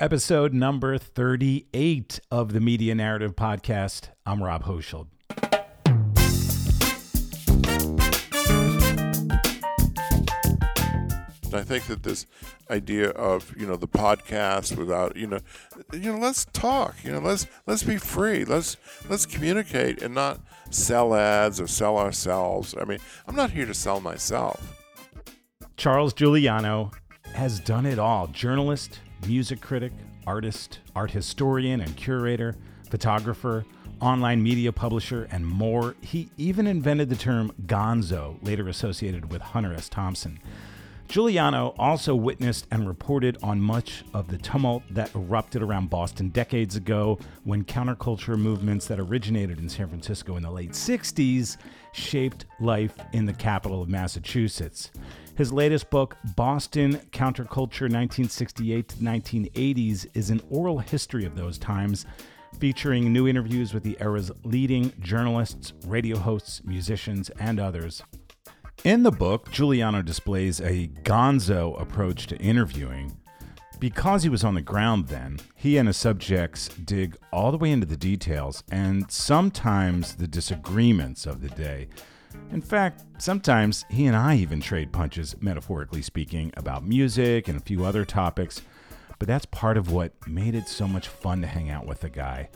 episode number 38 of the Media Narrative Podcast. I'm Rob Hochschild. I think that this idea of you know the podcast without you know you know let's talk you know let's let's be free let's let's communicate and not sell ads or sell ourselves. I mean I'm not here to sell myself. Charles Giuliano has done it all: journalist, music critic, artist, art historian and curator, photographer, online media publisher, and more. He even invented the term gonzo, later associated with Hunter S. Thompson. Giuliano also witnessed and reported on much of the tumult that erupted around Boston decades ago when counterculture movements that originated in San Francisco in the late 60s shaped life in the capital of Massachusetts. His latest book, Boston Counterculture 1968 to 1980s, is an oral history of those times, featuring new interviews with the era's leading journalists, radio hosts, musicians, and others. In the book, Giuliano displays a gonzo approach to interviewing. Because he was on the ground then, he and his subjects dig all the way into the details and sometimes the disagreements of the day. In fact, sometimes he and I even trade punches, metaphorically speaking, about music and a few other topics. But that's part of what made it so much fun to hang out with the guy.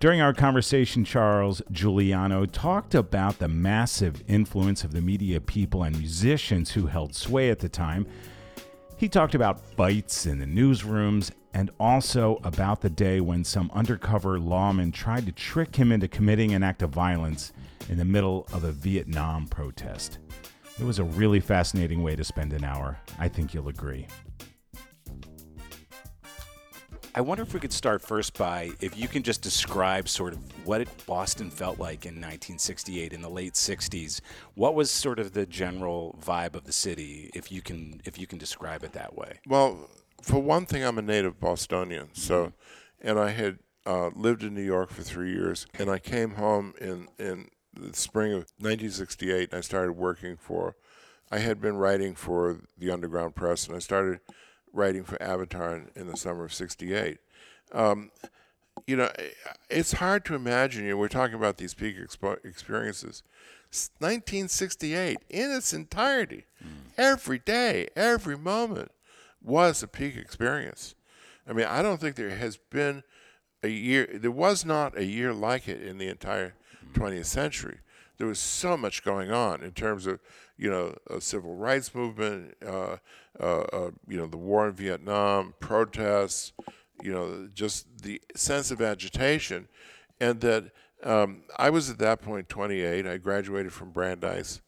During our conversation, Charles Giuliano talked about the massive influence of the media people and musicians who held sway at the time. He talked about fights in the newsrooms and also about the day when some undercover lawman tried to trick him into committing an act of violence in the middle of a Vietnam protest. It was a really fascinating way to spend an hour. I think you'll agree. I wonder if we could start first by if you can just describe sort of what Boston felt like in 1968 in the late 60s. What was sort of the general vibe of the city, if you can if you can describe it that way? Well, for one thing, I'm a native Bostonian, so and I had uh, lived in New York for three years, and I came home in in the spring of 1968. And I started working for. I had been writing for the Underground Press, and I started writing for Avatar in, in the summer of '68. Um, you know, it's hard to imagine. You know, we're talking about these peak expo- experiences. 1968 in its entirety, mm. every day, every moment was a peak experience. I mean, I don't think there has been a year. There was not a year like it in the entire mm. 20th century. There was so much going on in terms of you know, a civil rights movement, uh, uh, uh, you know, the war in Vietnam, protests, you know, just the sense of agitation, and that um, I was at that point 28. I graduated from Brandeis,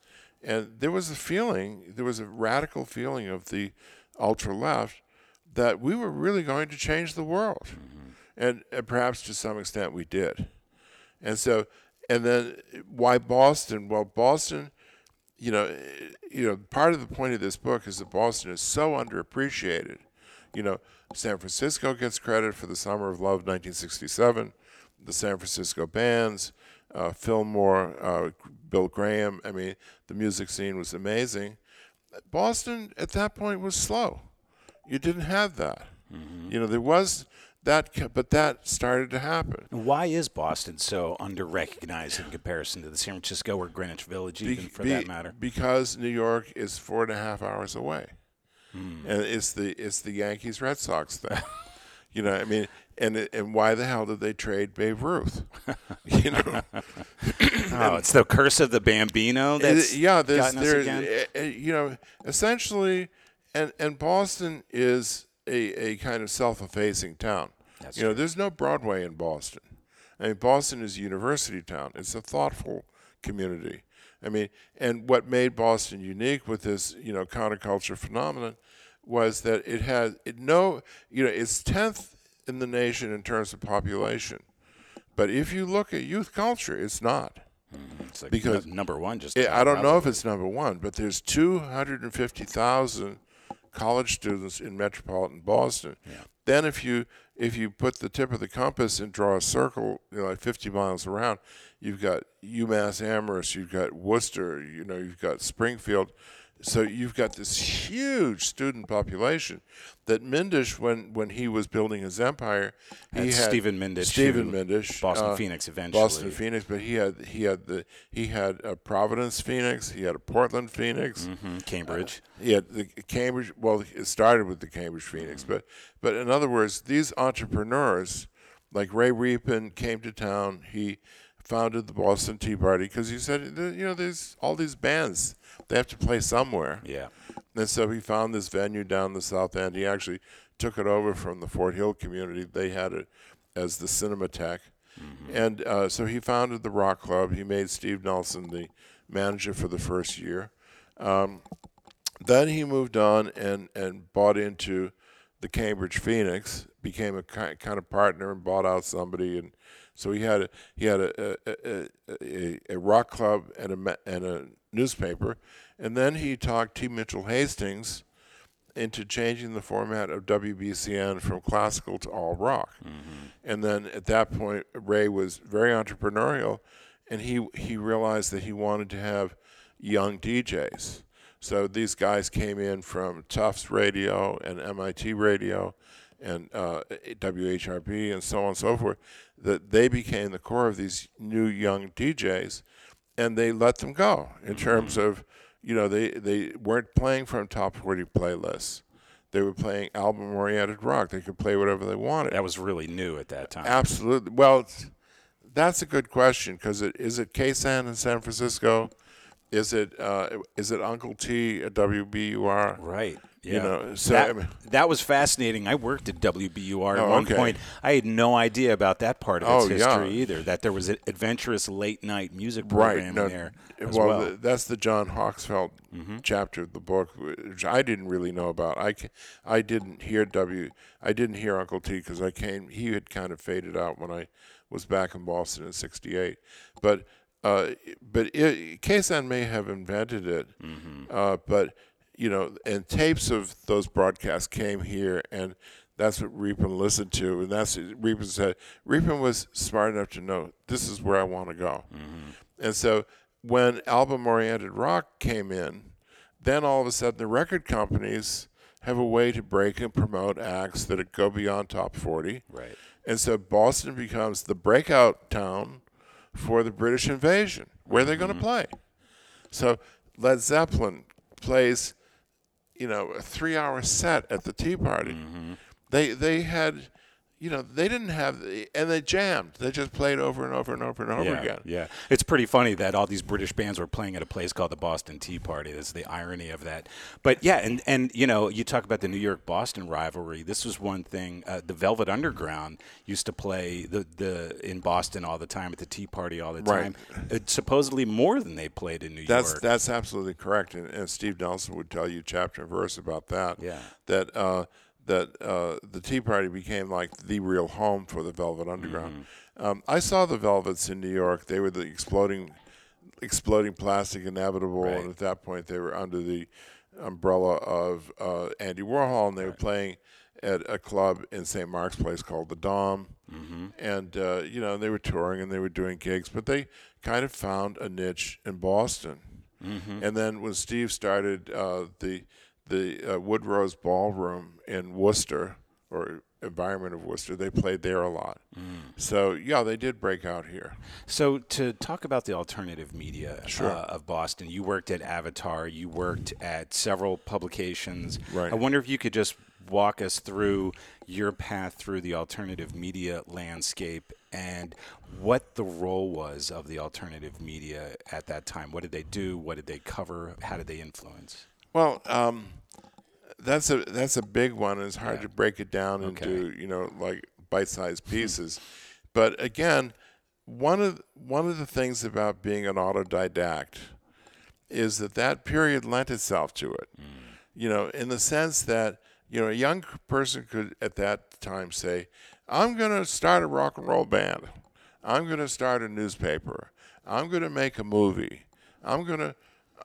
and there was a feeling, there was a radical feeling of the ultra left that we were really going to change the world, mm-hmm. and, and perhaps to some extent we did, and so. And then why Boston? Well, Boston you know, you know, part of the point of this book is that Boston is so underappreciated. You know, San Francisco gets credit for the Summer of Love, 1967. The San Francisco bands, uh, Fillmore, uh, Bill Graham. I mean, the music scene was amazing. Boston at that point was slow. You didn't have that. Mm-hmm. You know, there was that but that started to happen. Why is Boston so under recognized in comparison to the San Francisco or Greenwich Village, even be, for be, that matter? Because New York is four and a half hours away, hmm. and it's the it's the Yankees Red Sox thing. you know, I mean, and and why the hell did they trade Babe Ruth? you know, oh, it's the curse of the Bambino. That's yeah, there's, there's eh, eh, you know, essentially, and and Boston is a, a kind of self-effacing town. That's you know, there's no Broadway in Boston. I mean, Boston is a university town. It's a thoughtful community. I mean, and what made Boston unique with this, you know, counterculture phenomenon was that it had it no, you know, it's tenth in the nation in terms of population, but if you look at youth culture, it's not. Mm, it's like because number one, just it, I don't know if it's number one, but there's two hundred and fifty thousand college students in metropolitan Boston. Yeah. Then if you if you put the tip of the compass and draw a circle, you know, like 50 miles around, you've got UMass Amherst, you've got Worcester, you know, you've got Springfield. So you've got this huge student population that Mindich, when when he was building his empire, he That's had Stephen Mindich, Stephen Mindich, Boston uh, Phoenix eventually. Boston Phoenix, but he had he had the he had a Providence Phoenix, he had a Portland Phoenix, Mhm, Cambridge. he had the Cambridge. Well, it started with the Cambridge Phoenix, but but in other words, these entrepreneurs, like Ray Riepen, came to town. He founded the Boston Tea Party because he said, you know, there's all these bands. They have to play somewhere. yeah. And so he found this venue down the South End. He actually took it over from the Fort Hill community. They had it as the Cinematheque. And uh, so he founded the Rock Club. He made Steve Nelson the manager for the first year. Um, then he moved on and, and bought into the Cambridge Phoenix, became a ki- kind of partner and bought out somebody. And so he had a, he had a, a, a, a, a rock club and a, and a newspaper. And then he talked T. Mitchell Hastings into changing the format of WBCN from classical to all rock. And then at that point, Ray was very entrepreneurial, and he he realized that he wanted to have young DJs. So these guys came in from Tufts Radio and MIT Radio and uh, WHRB and so on and so forth. That they became the core of these new young DJs, and they let them go in terms mm-hmm. of you know they they weren't playing from top 40 playlists. They were playing album oriented rock. They could play whatever they wanted. That was really new at that time. absolutely well that's a good question because it is it KSAN in San Francisco is it uh, is it Uncle T at WBUR Right. Yeah. You know, so, that, I mean- that was fascinating. I worked at WBUR at Oh, one okay. point. I had no idea about that part of its Oh, yeah. history either. That there was an adventurous late night music right program no, in there well, well. Mm-hmm. the- that's the John Hawksfeld chapter of the book which I didn't really know about I, I didn't hear W I didn't hear Uncle T because I came he had kind of faded out when I was back in Boston in '68 but uh, but it, KSAN may have invented it Mm-hmm. uh, but you know and tapes of those broadcasts came here and that's what Riepen listened to, and that's what Riepen said. Riepen was smart enough to know this is where I want to go. And so when album oriented rock came in, then all of a sudden the record companies have a way to break and promote acts that go beyond top 40. right. And so Boston becomes the breakout town for the British invasion. Where are they going to mm-hmm. play? So Led Zeppelin plays, you know, a three hour set at the Tea Party. Mm-hmm. They they had you know, they didn't have the, and they jammed. They just played over and over and over and over yeah, again. Yeah, it's pretty funny that all these British bands were playing at a place called the Boston Tea Party. That's the irony of that. But yeah, and and you know, you talk about the New York Boston rivalry. This was one thing. Uh, the Velvet Underground used to play the the in Boston all the time at the Tea Party all the Right. time. Uh, supposedly more than they played in New That's York. that's absolutely correct, and, and Steve Nelson would tell you chapter and verse about that. Yeah. That uh, that uh, the Tea Party became like the real home for the Velvet Underground. Mm-hmm. Um, I saw the Velvets in New York. They were the exploding, exploding plastic inevitable, Right. and at that point they were under the umbrella of uh, Andy Warhol, and they were playing at a club in St. Mark's Place called the Dom. Mm-hmm. And uh, you know they were touring and they were doing gigs, but they kind of found a niche in Boston. Mm-hmm. And then when Steve started uh, the the uh, Woodrose Ballroom in Worcester or environment of Worcester, they played there a lot. Mm. So yeah, they did break out here. So to talk about the alternative media Sure. uh, of Boston, you worked at Avatar, you worked at several publications. Right. I wonder if you could just walk us through your path through the alternative media landscape and what the role was of the alternative media at that time. What did they do? What did they cover? How did they influence? Well, um, that's a that's a big one. and It's hard Yeah. to break it down Okay. into you know like bite-sized pieces. but again, one of one of the things about being an autodidact is that that period lent itself to it. You know, in the sense that you know a young person could at that time say, "I'm going to start a rock and roll band. I'm going to start a newspaper. I'm going to make a movie. I'm going to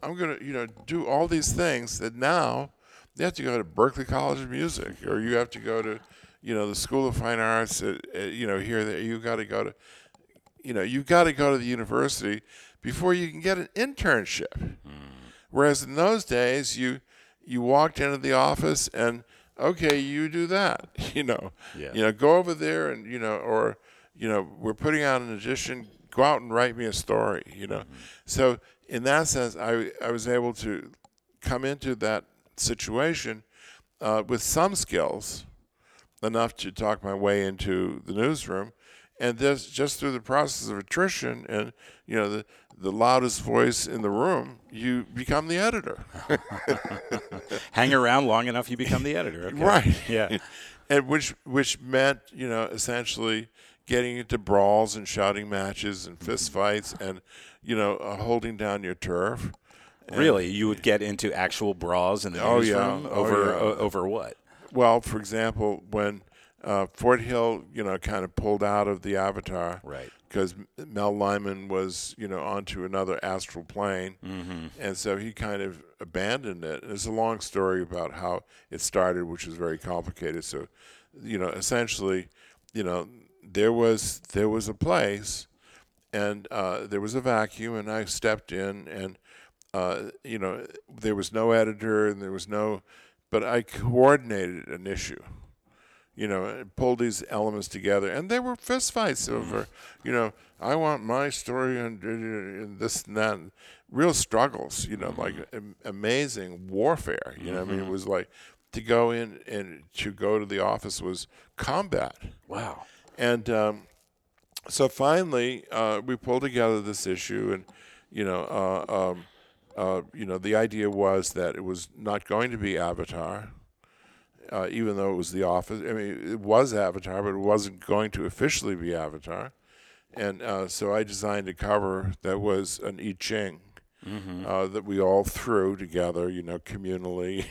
I'm going to, you know, do all these things that now you have to go to Berklee College of Music or you have to go to, you know, the School of Fine Arts, uh, uh, you know, here, there. You got to go to, you know, you've got to go to the university before you can get an internship. Whereas in those days, you you walked into the office and okay, you do that. You know, Yeah. you know, go over there and you know, or you know, we're putting out an edition. Go out and write me a story. You know, so in that sense, I I was able to come into that situation uh, with some skills, enough to talk my way into the newsroom, and just just through the process of attrition and you know the the loudest voice in the room, you become the editor. Hang around long enough, you become the editor. Okay. Right. Yeah. and which which meant you know essentially getting into brawls and shouting matches and fist fights and you know uh, holding down your turf. Really, you would get into actual brawls in the Oh, yeah. Oh, over yeah. o- over what? Well, for example, when uh, Fort Hill, you know, kind of pulled out of the Avatar, Right. Because Mel Lyman was, you know, onto another astral plane, Mm-hmm. and so he kind of abandoned it. It's a long story about how it started, which is very complicated. So, you know, essentially, you know, there was there was a place, and uh, there was a vacuum, and I stepped in, and uh, you know, there was no editor, and there was no, but I coordinated an issue you know, and pulled these elements together, and there were fistfights over, you know, I want my story and, and this and that, and real struggles, you know, like am- amazing warfare. You know, I mean, it was like to go in and to go to the office was combat, Wow. And um, so finally uh, we pulled together this issue, and you know, uh, um, uh, you know, the idea was that it was not going to be Avatar uh, even though it was the office. I mean, it was Avatar, but it wasn't going to officially be Avatar. And uh, so I designed a cover that was an I Ching uh, that we all threw together, you know, communally,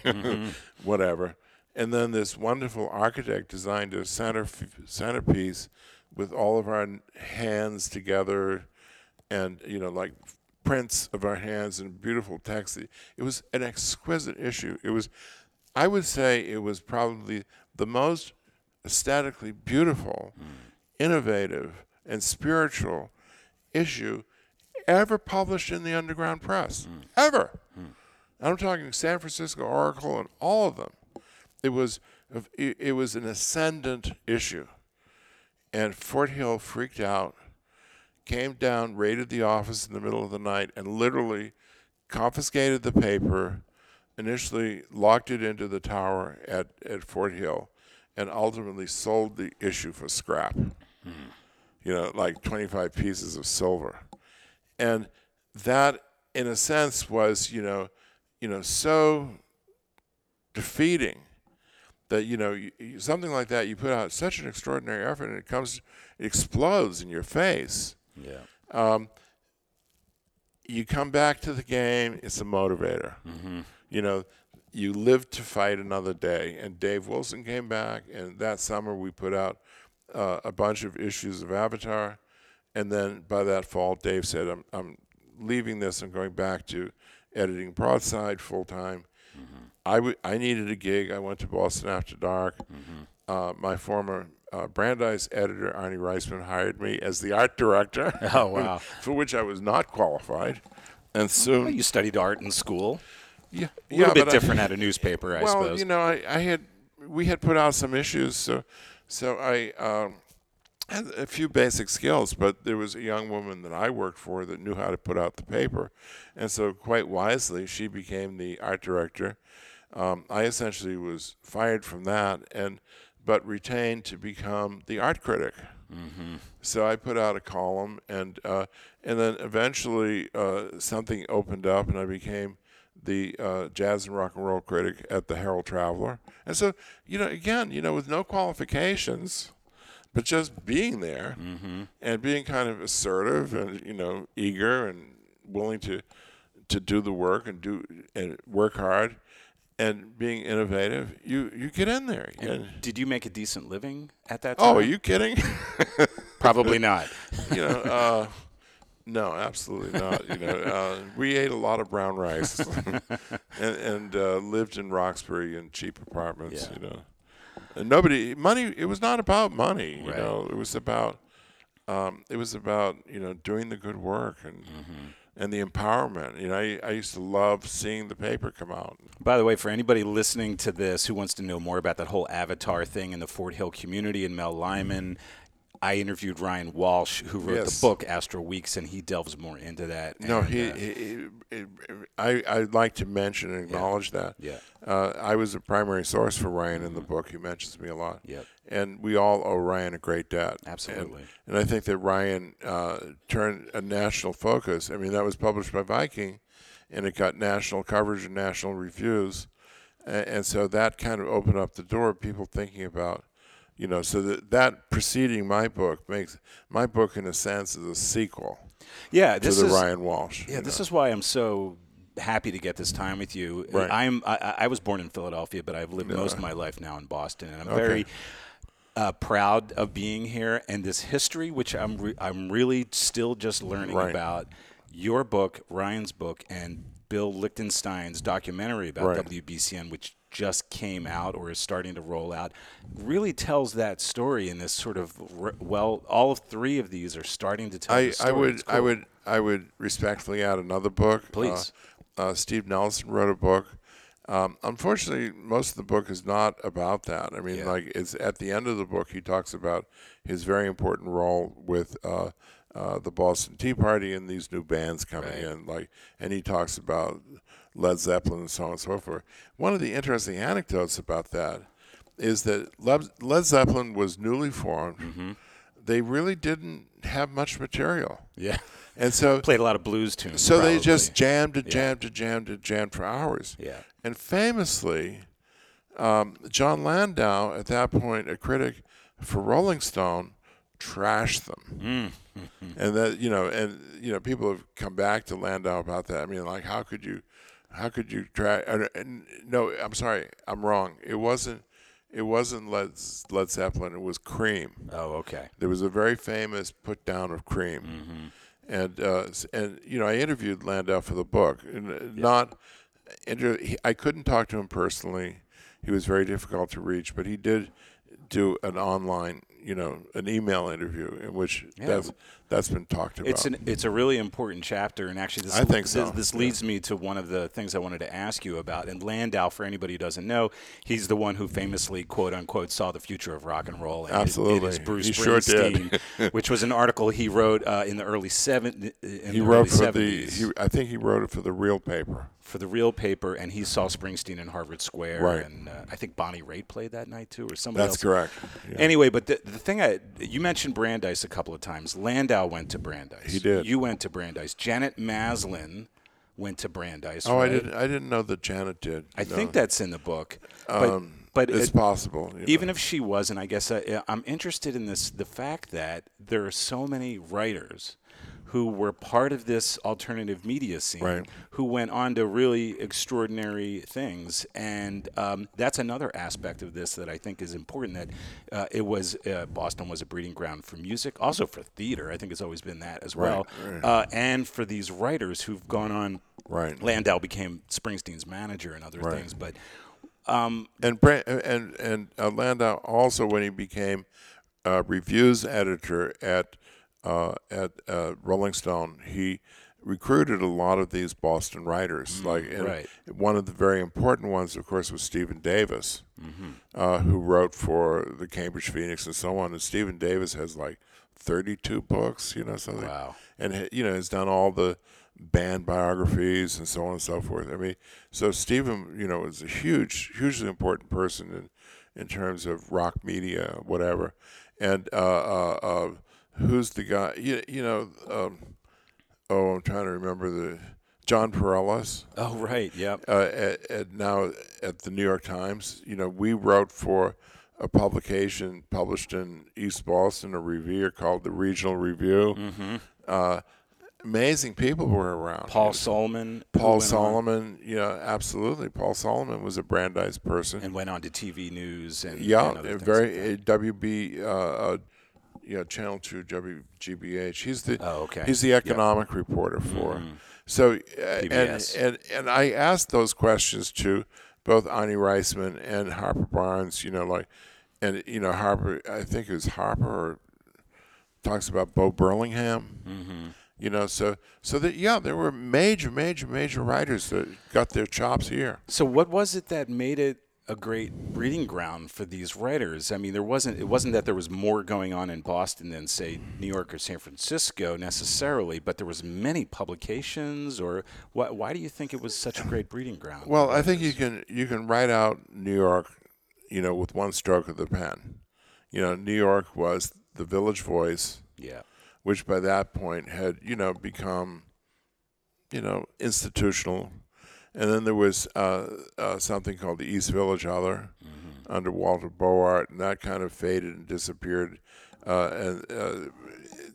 whatever. And then this wonderful architect designed a center centerpiece with all of our hands together, and you know, like prints of our hands and beautiful text. It it was an exquisite issue. It was, I would say, it was probably the most aesthetically beautiful, hmm. innovative, and spiritual issue ever published in the underground press. Hmm. Ever. Hmm. I'm talking San Francisco Oracle and all of them. It was it, was an ascendant issue, and Fort Hill freaked out, came down, raided the office in the middle of the night, and literally confiscated the paper. Initially, locked it into the tower at, at Fort Hill, and ultimately sold the issue for scrap. Hmm. You know, like 25 pieces of silver, and that, in a sense, was you know, you know, so defeating that you know you, something like that you put out such an extraordinary effort and it comes it explodes in your face. Yeah. um, you come back to the game it's a motivator. You know you live to fight another day. And dave wilson came back and that summer we put out uh, a bunch of issues of avatar. And then by that fall dave said i'm, I'm leaving this. And going back to editing broadside full time I, w- I needed a gig. I went to Boston After Dark. Uh, my former uh, Brandeis editor, Arnie Reisman, hired me as the art director. Oh, wow. for which I was not qualified. And Well, you studied art in school. yeah, A little bit but I- different at a newspaper, I well, suppose. you know, I, I had we had put out some issues, so so I um, had a few basic skills. But there was a young woman that I worked for that knew how to put out the paper, and so quite wisely, she became the art director. Um, I essentially was fired from that, and but retained to become the art critic. So I put out a column, and uh, and then eventually uh, something opened up, and I became the uh, jazz and rock and roll critic at the Herald Traveler. And so you know, again, you know, with no qualifications, but just being there and being kind of assertive and you know eager and willing to to do the work and do and work hard and being innovative, you you get in there. And, Did you make a decent living at that time? oh, are you kidding? Probably not. you know, uh, no, absolutely not. You know, uh, we ate a lot of brown rice and, and uh, lived in Roxbury in cheap apartments. Yeah. You know, and nobody money. It was not about money. You Right. know, it was about um, it was about you know doing the good work and and the empowerment. You know, I, I used to love seeing the paper come out. By the way, for anybody listening to this who wants to know more about that whole avatar thing in the Fort Hill community and Mel Lyman, I interviewed Ryan Walsh, who wrote Yes. the book Astral Weeks, and he delves more into that. No, and, he, uh, he, he, I, I'd like to mention and acknowledge that. Yeah. Uh, I was a primary source for Ryan in the book. He mentions me a lot. Yep. And we all owe Ryan a great debt. Absolutely. And, I think that Ryan uh, turned a national focus. I mean, that was published by Viking, and it got national coverage and national reviews. And, and so that kind of opened up the door of people thinking about, you know, so that, that preceding my book makes my book, in a sense, is a sequel yeah, to this the is Ryan Walsh. Yeah, this know. is why I'm so happy to get this time with you. Right. I'm I, I was born in Philadelphia, but I've lived most of my life now in Boston, and I'm very uh, proud of being here and this history, which I'm re- I'm really still just learning Right. about. Your book, Ryan's book, and Bill Lichtenstein's documentary about Right. WBCN, which just came out or is starting to roll out, really tells that story in this sort of well. All of three of these are starting to tell. I, the story. I would It's I would I would respectfully add another book. Please. Uh, uh, Steve Nelson wrote a book. Um, unfortunately, most of the book is not about that. I mean, Yeah. like it's at the end of the book, he talks about his very important role with uh, uh, the Boston Tea Party and these new bands coming Right. in. Like, and he talks about Led Zeppelin and so on and so forth. One of the interesting anecdotes about that is that Led, Led Zeppelin was newly formed. Mm-hmm. They really didn't have much material. Yeah. And so, Played a lot of blues tunes. so they just jammed and jammed and jammed and jammed for hours. Yeah. And famously, um, Jon Landau, at that point a critic for Rolling Stone, trashed them. and that you know, and you know, people have come back to Landau about that. I mean, like, how could you, how could you trash? No, I'm sorry, I'm wrong. It wasn't. It wasn't Led, Led Zeppelin. It was Cream. Oh, okay. There was a very famous put down of cream, and uh, and you know I interviewed Landau for the book. And, uh, Not, inter- he, I couldn't talk to him personally. He was very difficult to reach, but he did do an online, you know, an email interview in which that's that's been talked about. It's an it's a really important chapter, and actually, this I think this, so, this yeah. leads me to one of the things I wanted to ask you about. And Landau, for anybody who doesn't know, he's the one who famously quote unquote saw the future of rock and roll. And it- Absolutely. it is Bruce He sure did. Which was an article he wrote uh, in the early seven. In he the wrote early for the. 70s. He, I think he wrote it for the Real Paper. For the real paper, and he saw Springsteen in Harvard Square, Right. and uh, I think Bonnie Raitt played that night too, or somebody That's else. correct. Yeah. Anyway, but the, the thing I you mentioned Brandeis a couple of times. Landau went to Brandeis. He did. You went to Brandeis. Janet Maslin went to Brandeis. oh, I didn't. I didn't know that Janet did. I No. think that's in the book. But, Um, but it's it- possible. you know. even if she wasn't, I guess I, I'm interested in this the fact that there are so many writers who were part of this alternative media scene Right. who went on to really extraordinary things and um, that's another aspect of this that i think is important that uh, it was uh, boston was a breeding ground for music also for theater i think it's always been that as well right. Uh, and for these writers who've gone on Right. landau became springsteen's manager and other Right. things but and Bra- and and uh, Landau also when he became uh, reviews editor at uh, at uh, Rolling Stone, he recruited a lot of these Boston writers. like and right. one of the very important ones, of course, was Stephen Davis, uh, who wrote for the Cambridge Phoenix and so on. And Stephen Davis has like thirty-two books, you know, something. Wow. And you know has done all the band biographies and so on and so forth. I mean, so Stephen, you know, is a huge, hugely important person in in terms of rock media, whatever. And uh, uh, uh, who's the guy? You, you know, um, oh, I'm trying to remember the Jon Pareles. oh right yep Uh, at, at now at the New York Times, you know, we wrote for a publication published in East Boston, a review called the Regional Review. Uh, amazing people were around. paul solomon Paul went on- Solomon, yeah, absolutely. Paul Solomon was a Brandeis person. and went on to TV news and yeah, and other very like uh, WB, uh, uh, yeah, Channel Two WGBH. He's the Oh, okay. he's the Yep. Mm-hmm. economic reporter for. So uh, and, and and I asked those questions to both Arnie Reisman and Harper Barnes. You know, like, and you know Harper. I think it was Harper or talks about Bo Burlingham. Mm-hmm. You know, so so that yeah, there were major, major, major writers that got their chops here. So what was it that made it a great breeding ground for these writers? I mean, there wasn't it wasn't that there was more going on in Boston than say New York or San Francisco necessarily, but there was many publications. Or why, why do you think it was such a great breeding ground? Well, I think you can you can write out New York, you know, with one stroke of the pen. You know, New York was the Village Voice, yeah, which by that point had you know become, you know, institutional, and then there was uh, uh, something called the East Village Other under Walter Bowart, and that kind of faded and disappeared. Uh, and uh,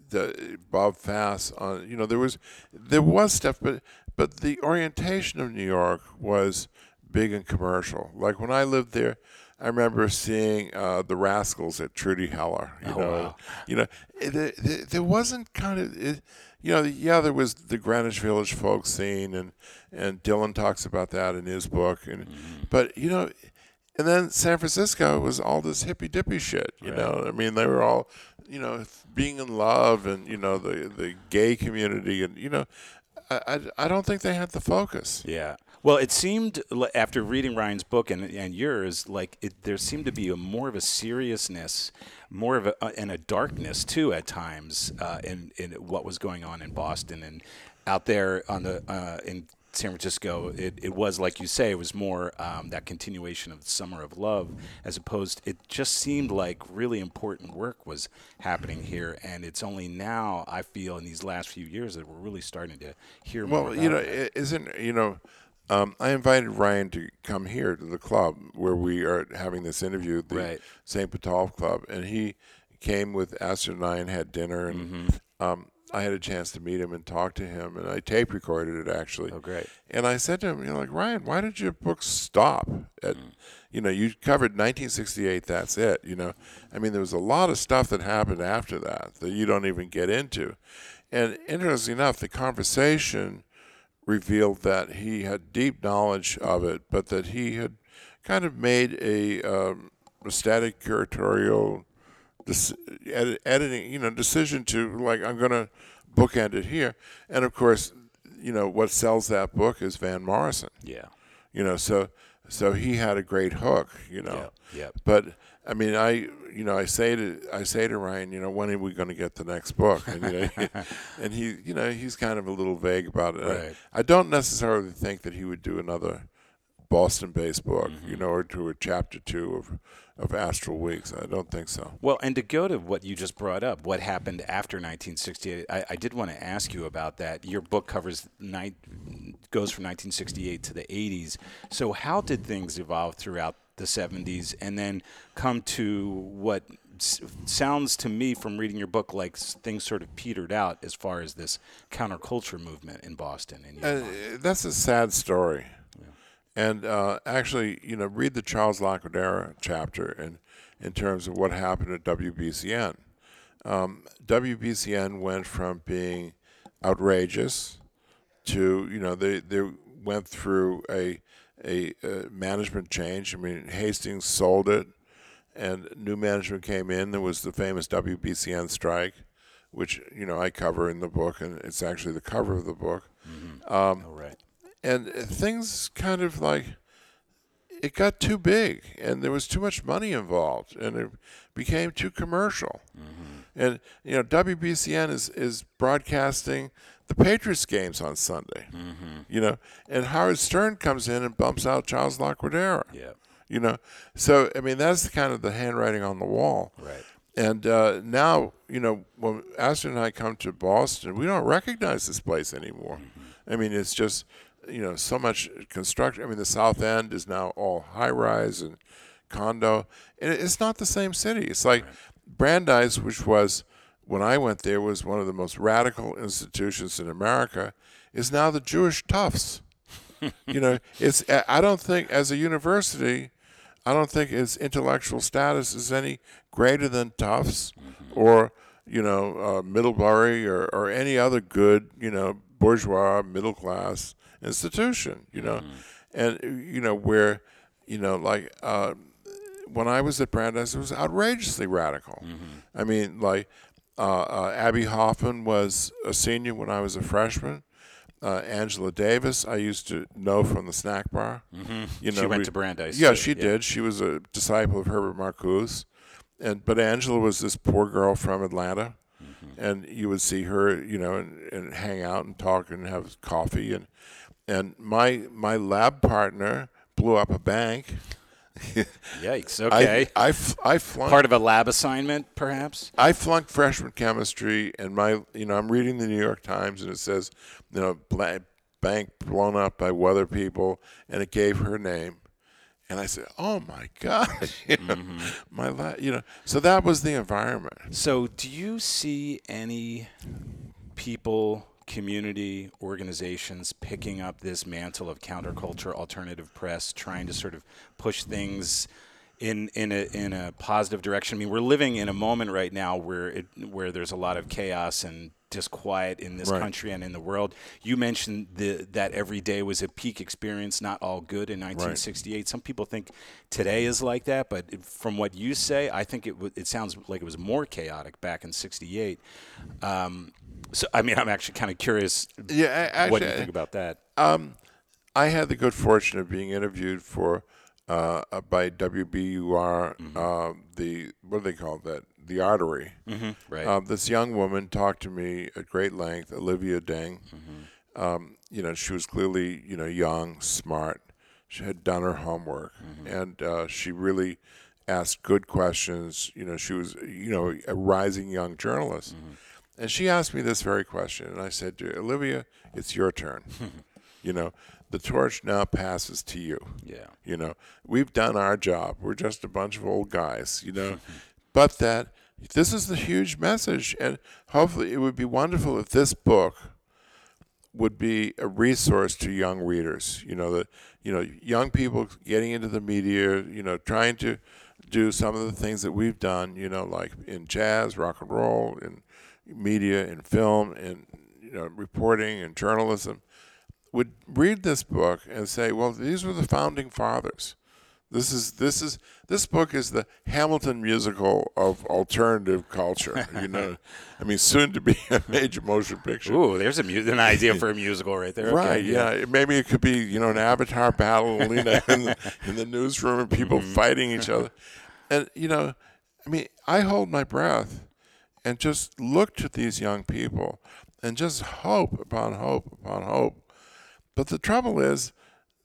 the Bob Fass on, you know, there was there was stuff, but but the orientation of New York was big and commercial. Like when I lived there, I remember seeing uh, the Rascals at Trudy Heller. You Oh, know, wow. you know, there, there- there wasn't kind of, it, you know, yeah, there was the Greenwich Village folk scene, and and Dylan talks about that in his book, and Mm-hmm. but you know. And then San Francisco was all this hippy dippy shit, you know. I mean, they were all, you know, being in love, and you know, the the gay community, and you know, I, I, I don't think they had the focus. Yeah. Well, it seemed after reading Ryan's book and, and yours, like it, there seemed to be a more of a seriousness, more of a uh, and a darkness too at times uh, in in what was going on in Boston and out there on the uh, in San Francisco. It, it was like you say, it was more um, that continuation of the Summer of Love, as opposed. It just seemed like really important work was happening here, and it's only now I feel in these last few years that we're really starting to hear more. Well, you know, is isn't you know, um, I invited Ryan to come here to the club where we are having this interview, the Right. St. Botolph Club, and he came with Astrid and I and had dinner, and Mm-hmm. um, I had a chance to meet him and talk to him, and I tape recorded it actually. Oh, great. And I said to him, you know, like Ryan, why did your book stop at, you know, you covered 1968. That's it. You know, I mean, there was a lot of stuff that happened after that that you don't even get into. And interestingly enough, the conversation revealed that he had deep knowledge of it, but that he had kind of made a, um, a static curatorial editing, you know, decision to like I'm going to bookend it here, and of course, you know what sells that book is Van Morrison. yeah. You know, so so he had a great hook. You know, Yeah. yep. but I mean, I you know I say to I say to Ryan, you know, when are we going to get the next book? And you know, and he you know he's kind of a little vague about it. Right. I, I don't necessarily think that he would do another Boston-based book, Mm-hmm. you know, or do a chapter two of of Astral Weeks. I don't think so. Well, and to go to what you just brought up, what happened after 1968, I, I did want to ask you about that. Your book covers ni- goes from 1968 to the 80s. So how did things evolve throughout the 70s, and then come to what s- sounds to me from reading your book like s- things sort of petered out as far as this counterculture movement in Boston? And Uh, that's a sad story. And uh, actually, you know, read the Charles Laquidara chapter in, in terms of what happened at WBCN. Um, WBCN went from being outrageous to, you know, they, they went through a, a, uh management change. I mean, Hastings sold it, and new management came in. There was the famous WBCN strike, which, you know, I cover in the book, and it's actually the cover of the book mm-hmm. um, oh, right. and things kind of like it got too big and there was too much money involved and it became too commercial mm-hmm. and you know WBCN is is broadcasting the Patriots games on Sunday you know and Howard Stern comes in and bumps out Charles Laquidara Yeah. you know so I mean that's kind of the handwriting on the wall Right. and uh, now, you know, when Astrid and I come to Boston, we don't recognize this place anymore. I mean, it's just, you know, so much construction. I mean, the South End is now all high rise and condo. And it's not the same city. It's like Brandeis, which was, when I went there, was one of the most radical institutions in America, is now the Jewish Tufts. you know, it's, I don't think, as a university, I don't think its intellectual status is any greater than Tufts or you know uh, Middlebury or, or any other good you know bourgeois middle class institution. You know, and you know where you know like uh, when I was at Brandeis, it was outrageously radical. I mean, like Uh, uh, Abbie Hoffman was a senior when I was a freshman. Uh, Angela Davis, I used to know from the snack bar. Mm-hmm. You know, she went we, to Brandeis. Yeah, too. she yeah. did. She was a disciple of Herbert Marcuse, and but Angela was this poor girl from Atlanta, mm-hmm. and you would see her, you know, and, and hang out and talk and have coffee, and and my my lab partner blew up a bank. Yikes! Okay, I, I, I flunked part of a lab assignment, perhaps. I flunked freshman chemistry, and my you know I'm reading the New York Times, and it says you know bank blown up by weather people, and it gave her name, and I said, "Oh my God!" you know, mm-hmm. my la- you know, so that was the environment. So, do you see any people? Community organizations picking up this mantle of counterculture alternative press trying to sort of push things in in a in a positive direction. I mean, we're living in a moment right now where it where there's a lot of chaos and disquiet in this right. country and in the world. You mentioned the, that every day was a peak experience, not all good in 1968. Right. Some people think today is like that, but from what you say, I think it w- it sounds like it was more chaotic back in '68. Um, so, I mean, I'm actually kind of curious. Yeah, actually, what do you think about that? Um, I had the good fortune of being interviewed for uh, by WBUR, mm-hmm. uh, the what do they call that? The Artery. Mm-hmm. Right. Um, this young woman talked to me at great length, Olivia Deng. Mm-hmm. Um, you know, she was clearly you know young, smart. She had done her homework, mm-hmm. and uh, she really asked good questions. You know, she was you know a rising young journalist. And she asked me this very question, and I said to Olivia, "It's your turn. you know, the torch now passes to you. Yeah. You know, we've done our job. We're just a bunch of old guys. You know, but that this is the huge message, and hopefully, it would be wonderful if this book would be a resource to young readers. You know that you know young people getting into the media. You know, trying to do some of the things that we've done. You know, like in jazz, rock and roll, and media and film and you know, reporting and journalism would read this book and say, well, these were the founding fathers. This is this is this book is the Hamilton musical of alternative culture. You know, I mean, soon to be a major motion picture. Ooh, there's a mu- an idea for a musical right there. Right? Okay, yeah. Maybe it could be you know an Avatar battle in the, in the newsroom and people mm-hmm. fighting each other. And you know, I mean, I hold my breath and just look to these young people and just hope upon hope upon hope. But the trouble is,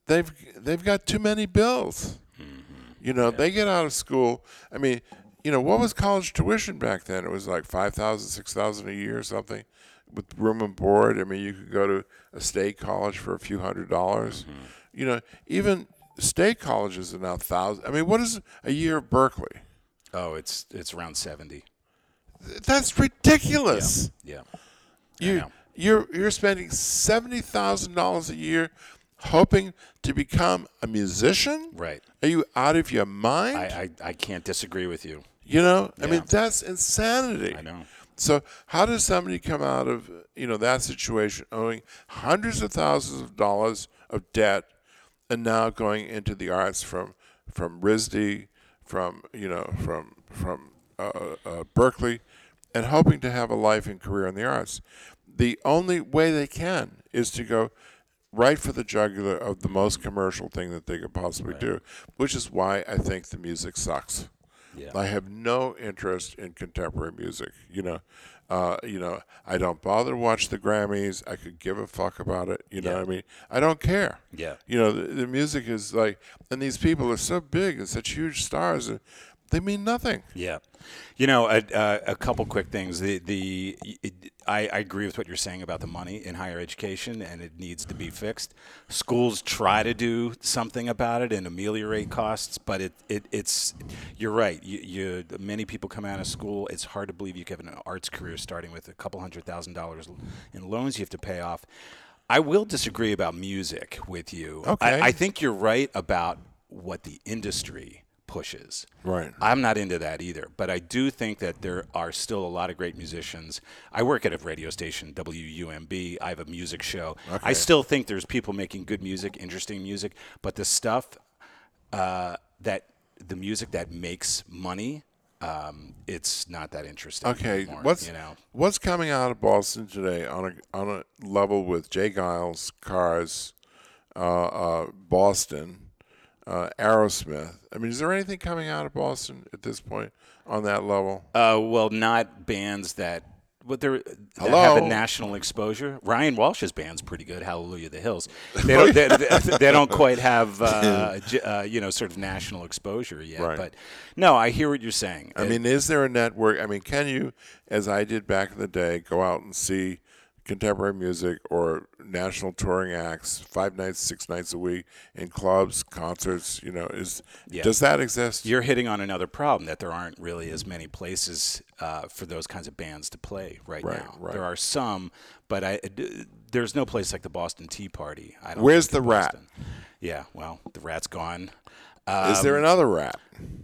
they've they've got too many bills. Mm-hmm. You know, yeah. they get out of school. I mean, you know, what was college tuition back then? It was like five thousand, six thousand a year or something, with room and board. I mean, you could go to a state college for a few hundred dollars. Mm-hmm. You know, even state colleges are now thousand. I mean, what is a year of Berklee? Oh, it's it's around seventy. That's ridiculous. Yeah. yeah. You you're you're spending seventy thousand dollars a year hoping to become a musician? Right. Are you out of your mind? I I, I can't disagree with you. You know, yeah. I mean that's insanity. I know. So how does somebody come out of you know that situation owing hundreds of thousands of dollars of debt and now going into the arts from from RISD, from you know from from uh, uh, Berklee, and hoping to have a life and career in the arts. The only way they can is to go right for the jugular of the most commercial thing that they could possibly right. do, which is why I think the music sucks. Yeah. I have no interest in contemporary music. You know, uh, you know, I don't bother to watch the Grammys. I could give a fuck about it. You know yeah. what I mean? I don't care. Yeah. You know, the, the, music is like, and these people are so big and such huge stars, and they mean nothing. Yeah. You know, a, a, a couple quick things. The the it, I, I, agree with what you're saying about the money in higher education, and it needs to be fixed. Schools try to do something about it and ameliorate costs, but it, it it's you're right. You, you many people come out of school. It's hard to believe you can have an arts career starting with a couple hundred thousand dollars in loans you have to pay off. I will disagree about music with you. Okay. I, I think you're right about what the industry pushes. Right. I'm not into that either, but I do think that there are still a lot of great musicians. I work at a radio station, WUMB. I have a music show. Okay. I still think there's people making good music, interesting music, but the stuff uh, that the music that makes money um, it's not that interesting. Okay, anymore, what's you know? what's coming out of Boston today on a on a level with J. Geils, Cars, uh, uh, Boston, uh, Aerosmith? I mean, is there anything coming out of Boston at this point on that level? Uh, well, not bands that. But they're, that have a national exposure. Ryan Walsh's band's pretty good. Hallelujah, the Hills. They don't, they, they- they don't quite have, uh, j- uh, you know, sort of national exposure yet. Right. But no, I hear what you're saying. I mean, is there a network? I mean, can you, as I did back in the day, go out and see contemporary music or national touring acts five nights, six nights a week in clubs, concerts? You know, is Yeah. does that exist? you're hitting on another problem that there aren't really as many places uh, for those kinds of bands to play right, Right, now. right. There are some, but I there's no place like the Boston Tea Party. I don't Where's the Rat? Yeah, well, the rat's gone. is there another rat?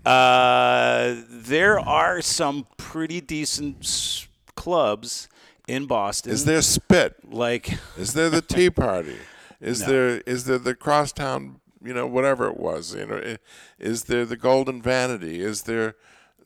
Uh, there are some pretty decent s- clubs in Boston. Is there spit? like Is there the Tea Party? Is No. there is there the Crosstown? You know, whatever it was. You know, is there the Golden Vanity? Is there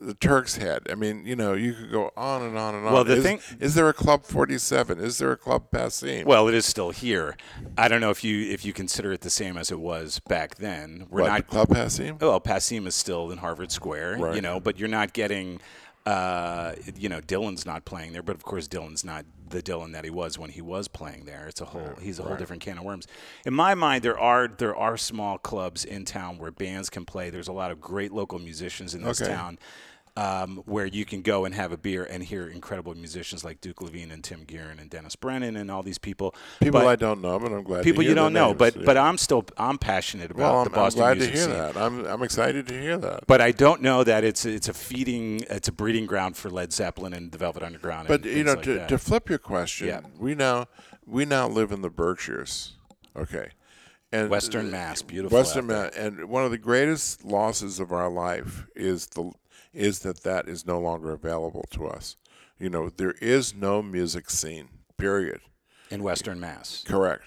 the Turk's Head? I mean, you know, you could go on and on and on. Well, the is, thing- is there a Club Forty Seven? Is there a Club Passim? well, it is still here. I don't know if you if you consider it the same as it was back then. We're what, not Club Passim? Well, Passim is still in Harvard Square, Right. you know, but you're not getting, uh, you know, Dylan's not playing there, but of course Dylan's not the Dylan that he was when he was playing there. It's a whole, he's a whole different can of worms. In my mind, there are there are small clubs in town where bands can play. There's a lot of great local musicians in this Okay. town. Um, where you can go and have a beer and hear incredible musicians like Duke Levine and Tim Gearan and Dennis Brennan and all these people. People But- I don't know, but I'm glad. people you don't know, names, but yeah. but I'm still I'm passionate about well, the I'm, I'm Boston glad to hear scene. that. I'm I'm excited to hear that. But I don't know that it's it's a feeding, it's a breeding ground for Led Zeppelin and the Velvet Underground. But you know, like to, to flip your question, Yeah. we now we now live in the Berkshires. Okay. And Western Mass, beautiful Western Mass, and one of the greatest losses of our life is the is that that is no longer available to us. You know, there is no music scene. Period. in Western Mass. Correct.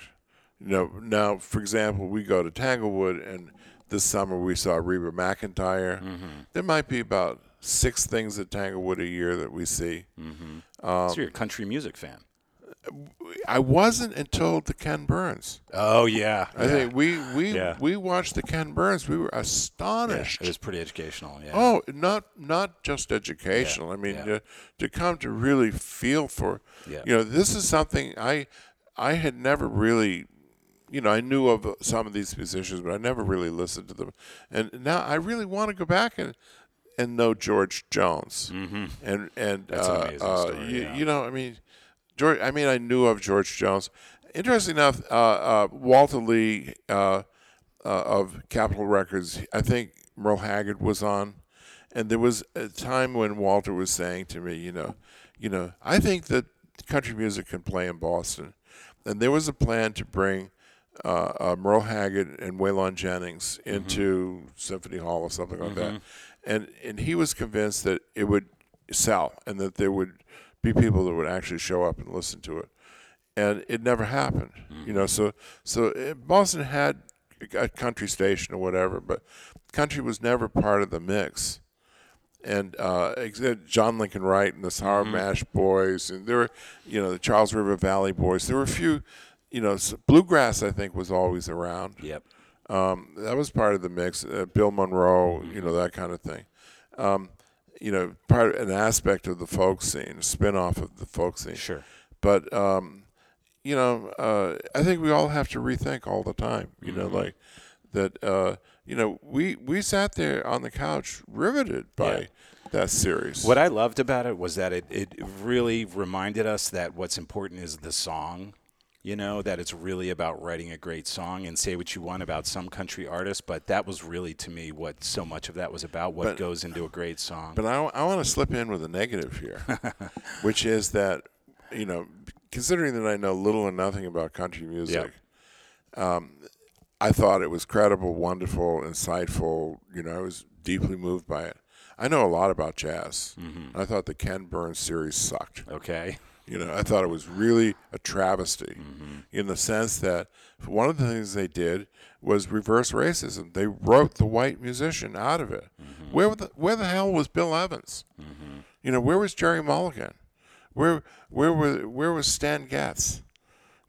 You know, now, for example, we go to Tanglewood, and this summer we saw Reba McEntire. Mm-hmm. There might be about six things at Tanglewood a year that we see. Um, so you're a country music fan. I wasn't until the Ken Burns. Oh yeah, I think we we Yeah. we watched the Ken Burns. We were yeah, astonished. it was pretty educational. Yeah. Oh, not not just educational. I mean, yeah. to, to come to really feel for, Yeah. you know, this is something I I had never really, you know, I knew of some of these musicians, but I never really listened to them. And now I really want to go back and and know George Jones. Mm-hmm. And and That's an uh, amazing uh, story, you, yeah. you know, I mean, George. I mean, I knew of George Jones. Interesting enough, uh, uh, Walter Lee uh, uh, of Capitol Records. I think Merle Haggard was on, and there was a time when Walter was saying to me, you know, you know, I think that country music can play in Boston, and there was a plan to bring. Uh, uh, Merle Haggard and Waylon Jennings into Symphony Hall or something like that, and and he was convinced that it would sell and that there would be people that would actually show up and listen to it, and it never happened. You know, so so uh, Boston had a country station or whatever, but country was never part of the mix. And uh, John Lincoln Wright and the Sour Mash Boys, and there were, you know, the Charles River Valley Boys. There were a few, you know, bluegrass. I think was always around. Yep. Um, that was part of the mix. Uh, Bill Monroe, you know, that kind of thing. Um, you know, part an aspect of the folk scene, a spin-off of the folk scene. Sure. But um, you know, uh, I think we all have to rethink all the time. You know, like that. Uh, you know, we we sat there on the couch, riveted by Yeah. that series. What I loved about it was that it, it really reminded us that what's important is the song. You know, that it's really about writing a great song and say what you want about some country artist, but that was really to me what so much of that was about, what But- goes into a great song. But I, I want to slip in with a negative here, which is that, you know, considering that I know little or nothing about country music, um, I thought it was credible, wonderful, insightful. You know, I was deeply moved by it. I know a lot about jazz. I thought the Ken Burns series sucked. okay. You know, I thought it was really a travesty mm-hmm. in the sense that one of the things they did was reverse racism. They wrote the white musician out of it. Mm-hmm. Where the where the hell was Bill Evans? Mm-hmm. You know, where was Gerry Mulligan? Where where were where was Stan Getz?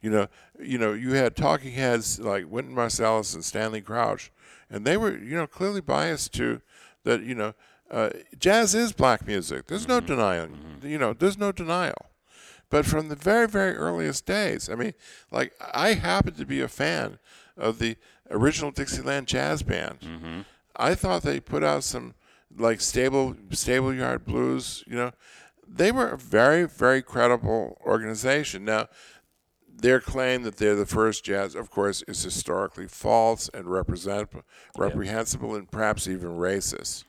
You know, you know, you had talking heads like Wynton Marsalis and Stanley Crouch, and they were, you know, clearly biased to that. You know, uh, jazz is black music. There's no denying. You know, there's no denial. But from the very, very earliest days, I mean, like I happen to be a fan of the original Dixieland Jazz Band. Mm-hmm. I thought they put out some like stable, stable yard blues. You know, they were a very, very credible organization. Now, their claim that they're the first jazz, of course, is historically false and represent, reprehensible and perhaps even racist.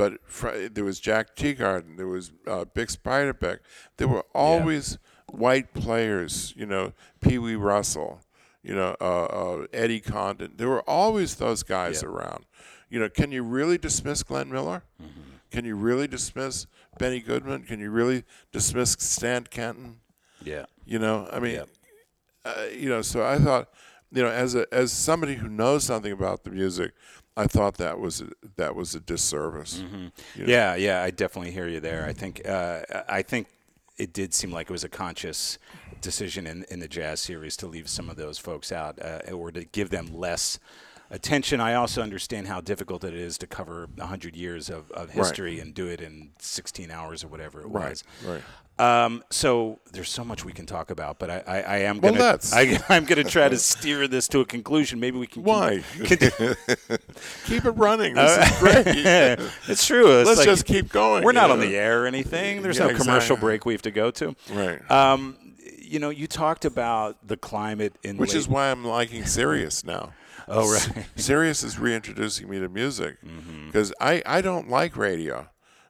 But fr- there was Jack Teagarden, there was uh, Bix Beiderbecke. There were always white players, you know, Pee Wee Russell, you know, uh, uh, Eddie Condon. There were always those guys Yeah. around. You know, can you really dismiss Glenn Miller? Can you really dismiss Benny Goodman? Can you really dismiss Stan Kenton? Yeah. You know, I mean, Yep. uh, you know, so I thought, you know, as a as somebody who knows something about the music, I thought that was a, that was a disservice. you know. Yeah, yeah, I definitely hear you there. I think uh, I think it did seem like it was a conscious decision in, in the jazz series to leave some of those folks out uh, or to give them less attention. I also understand how difficult it is to cover 100 years of, of history and do it in 16 hours or whatever it Right, was. right. Um, so there's so much we can talk about, but I, I, I am gonna. I, I'm gonna try to steer this to a conclusion. Maybe we can Why? Keep it running. This is great. it's true. It's Let's like- just keep going. We're not you on the air or anything. There's Yeah, no commercial break we have to go to. Right. Um, you know, you talked about the climate in Which late- is why I'm liking Sirius now. Oh, right. Mm-hmm. Sirius is reintroducing me to music because I, I don't like radio.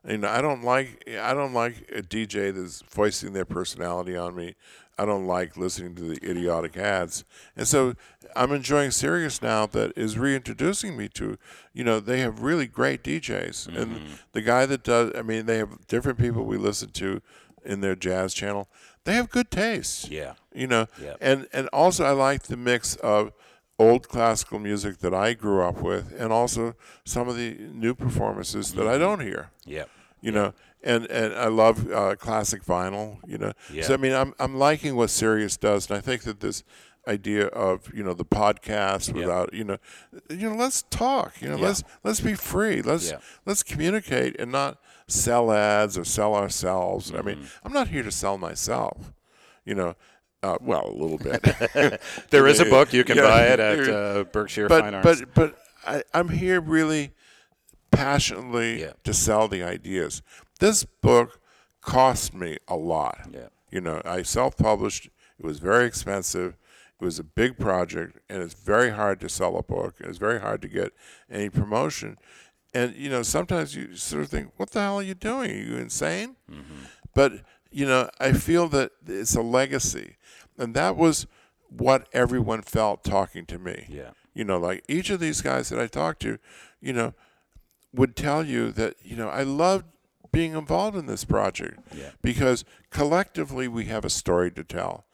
You know, I don't like I don't like a DJ that's foisting their personality on me. I don't like listening to the idiotic ads, and so I'm enjoying Sirius now that is reintroducing me to. You know, they have really great DJs, Mm-hmm. and the guy that does. I mean, they have different people we listen to in their jazz channel. They have good taste Yeah. you know Yep. and and also i like the mix of old classical music that i grew up with and also some of the new performances that i don't hear Yeah. you know and and i love uh, classic vinyl you know Yeah. so i mean i'm i'm liking what sirius does and i think that this idea of you know the podcast without you know you know let's talk you know Yeah. let's let's be free let's Yeah. let's communicate and not sell ads or sell ourselves i Mm-hmm. mean i'm not here to sell myself you know uh, well a little bit There is a book you can Yeah. buy it at uh, Berkshire Fine but Arts. but but I, I'm here really passionately Yeah. to sell the ideas. This book cost me a lot. Yeah. You know, I self-published. It was very expensive. It was a big project, and it's very hard to sell a book. It's very hard to get any promotion. And you know, sometimes you sort of think, "What the hell are you doing? Are you insane?" But you know, I feel that it's a legacy, and that was what everyone felt talking to me. Yeah. You know, like each of these guys that I talked to, you know, would tell you that you know I loved being involved in this project Yeah. because collectively we have a story to tell.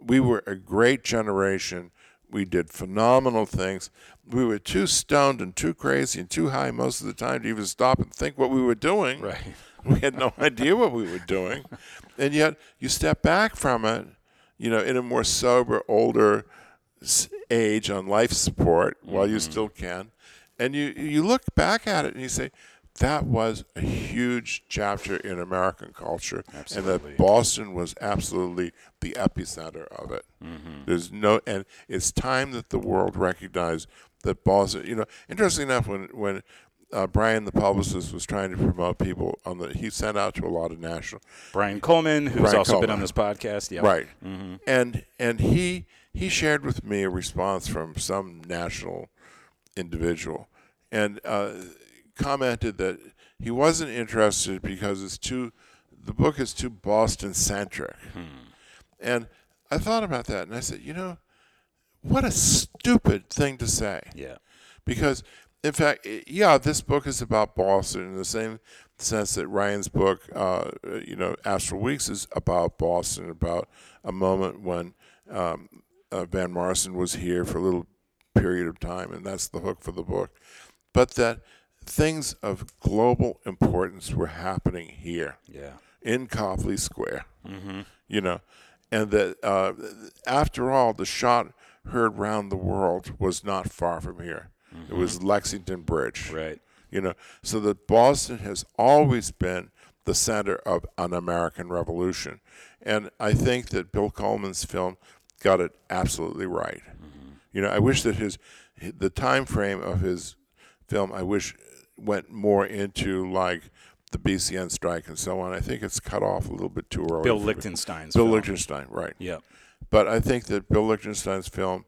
We were a great generation. We did phenomenal things. We were too stoned and too crazy and too high most of the time to even stop and think what we were doing. Right. We had no idea what we were doing. And yet you step back from it, you know, in a more sober, older age on life support while you mm-hmm. still can. And you, you look back at it and you say, that was a huge chapter in American culture. Absolutely. And that Boston was absolutely the epicenter of it. Mm-hmm. There's no, and it's time that the world recognized that Boston, you know, interesting enough, when, when uh, Brian, the publicist, was trying to promote people on the, he sent out to a lot of national, Brian Coleman, who's Brian also been on this podcast. Yeah. Right. And and he he shared with me a response from some national individual, and uh, commented that he wasn't interested because it's too the book is too Boston centric. And I thought about that, and I said, you know, what a stupid thing to say Yeah. because in fact yeah this book is about boston in the same sense that Ryan's book, uh, you know, Astral Weeks, is about Boston, about a moment when um, uh, Van Morrison was here for a little period of time, and that's the hook for the book. But that things of global importance were happening here Yeah. in Copley Square, Mm-hmm. you know, and that uh, after all, the shot heard round the world was not far from here. It was Lexington Bridge, Mm-hmm. Right. you know, so that Boston has always been the center of an American revolution, and I think that Bill Coleman's film got it absolutely right. You know, I wish that his the time frame of his film, I wish went more into like the BCN strike and so on. I think it's cut off a little bit too early. Bill. Lichtenstein's Bill film. Lichtenstein, right? Yeah. But I think that Bill Lichtenstein's film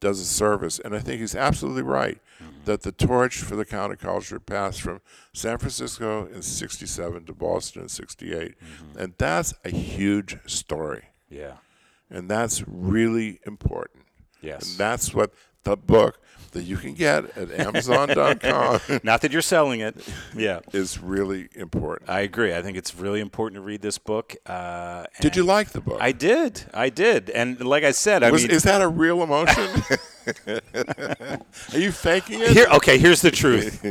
does a service, and I think he's absolutely right mm-hmm. that the torch for the counterculture passed from San Francisco in '67 to Boston in '68, mm-hmm. and that's a huge story, Yeah. and that's really important. Yes. And that's what the book that you can get at Amazon.com Not that you're selling it. Yeah. is really important. I agree. I think it's really important to read this book. Uh, Did you like the book? I did. I did. And like I said, I Was, mean, is that a real emotion? Are you faking it? here. Okay, here's the truth.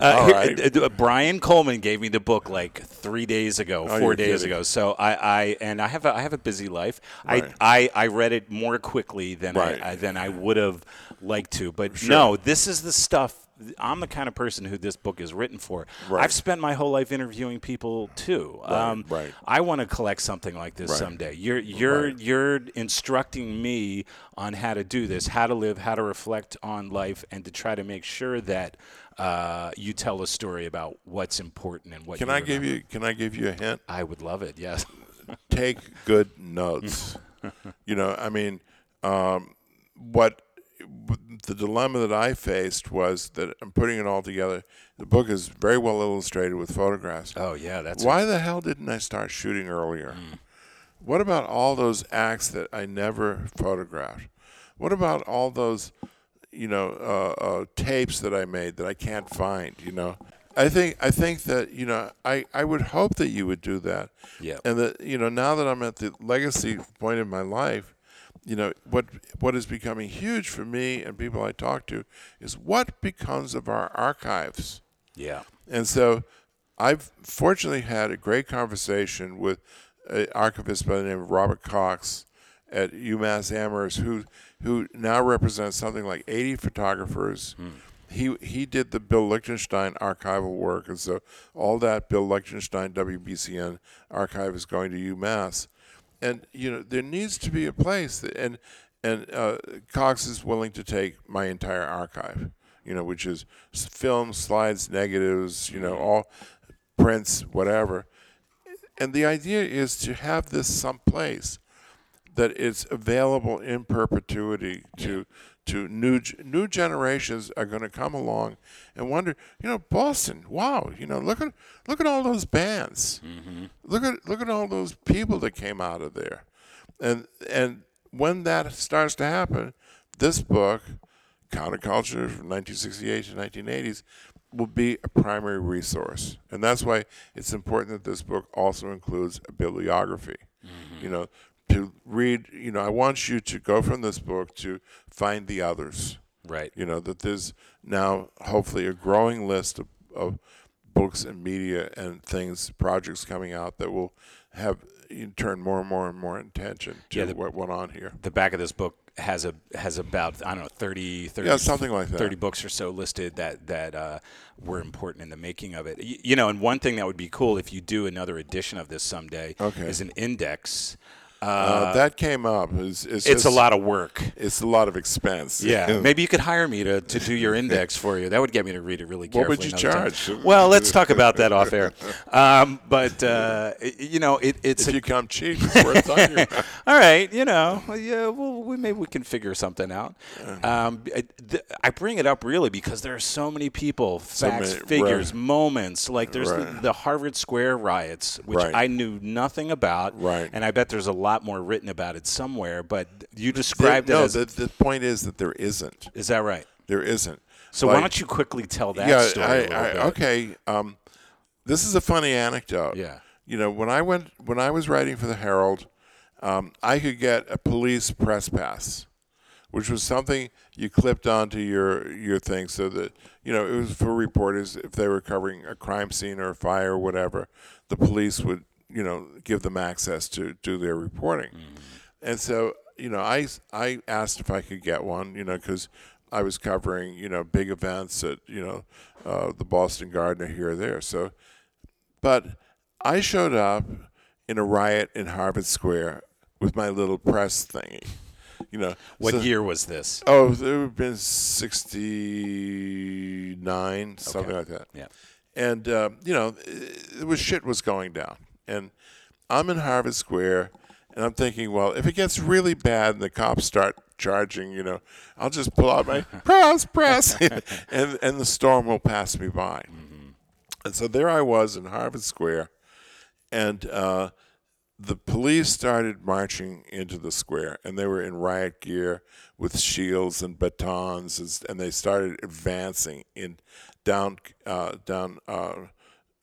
Uh, here- uh, uh, Brian Coleman gave me the book like three days ago, Oh, 4 days kidding. ago. So I, I and I have a, I have a busy life. Right. I, I I read it more quickly than Right. I, than I would have liked to. But Sure. no, this is the stuff. I'm the kind of person who this book is written for. Right. I've spent my whole life interviewing people too. Um, right. I want to collect something like this Right. someday. You're you're Right. you're instructing me on how to do this, how to live, how to reflect on life, and to try to make sure that uh, you tell a story about what's important and what. Can I give you? Can I give you a hint? I would love it. Yes. Take good notes. you know, I mean, um, what the dilemma that I faced was that I'm putting it all together. The book is very well illustrated with photographs. Oh yeah, that's Why the hell didn't I start shooting earlier? What about all those acts that I never photographed? What about all those, you know, uh, uh, tapes that I made that I can't find? You know, I think I think that you know I, I would hope that you would do that. Yeah. And that you know now that I'm at the legacy point in my life, you know what what is becoming huge for me and people I talk to is what becomes of our archives. yeah. And so I've fortunately had a great conversation with an archivist by the name of Robert Cox at UMass Amherst, who who now represents something like 80 photographers. He he did the Bill Lichtenstein archival work, and so all that Bill Lichtenstein WBCN archive is going to UMass. And you know there needs to be a place, that, and and uh, Cox is willing to take my entire archive, you know, which is film, slides, negatives, you know, all prints, whatever. And the idea is to have this someplace that it's available in perpetuity to to new new generations are going to come along and wonder, you know, Boston, wow, you know, look at look at all those bands, mm-hmm. look at look at all those people that came out of there, and and when that starts to happen, this book, Counterculture from 1968 to 1980s, will be a primary resource, and that's why it's important that this book also includes a bibliography. Mm-hmm. You know, to read. You know, I want you to go from this book to find the others. Right. You know that there's now hopefully a growing list of, of books and media and things, projects coming out that will have you turn more and more and more attention to Yeah, the- what went on here. The back of this book has a has about I don't know 30, 30 Yeah, something like that. 30 books or so listed that that uh, were important in the making of it. Y- You know, and one thing that would be cool if you do another edition of this someday Okay. is an index. Uh, that came up. It's, it's, It's a lot of work. It's a lot of expense. Yeah, maybe you could hire me to, to do your index for you. That would get me to read it really What would you another time. charge? Well, let's talk about that off air. Um, but uh, you know, it, it's if a, you come cheap, it's worth talking all right. You know, yeah. Well, we, maybe we can figure something out. Um, I, th- I bring it up really because there are so many people, facts, many- figures, right. moments. Like there's the, the Harvard Square riots, which Right. I knew nothing about, Right. and I bet there's a lot more written about it somewhere. But you There- described no, as the, the point is that there isn't. is that right? There isn't. So why don't you quickly tell that yeah, story? I, a I, bit? okay. Um, this is a funny anecdote. Yeah. You know, when I went when I was writing for the Herald, um, I could get a police press pass, which was something you clipped onto your your thing so that you know it was for reporters if they were covering a crime scene or a fire or whatever, the police would you know give them access to do their reporting, and so you know I I asked if I could get one, you know, because I was covering you know big events at you know uh, the Boston Garden or here or there, so but I showed up in a riot in Harvard Square with my little press thingy. You know, What so- year was this? Oh, it would have been '69, something Okay. like that. Yeah. And uh, you know, it was shit was going down, and I'm in Harvard Square, and I'm thinking, well, if it gets really bad and the cops start charging, you know, I'll just pull out my press, press, and and the storm will pass me by. And so there I was in Harvard Square, and uh, the police started marching into the square, and they were in riot gear with shields and batons, and- and they started advancing in down uh, down uh,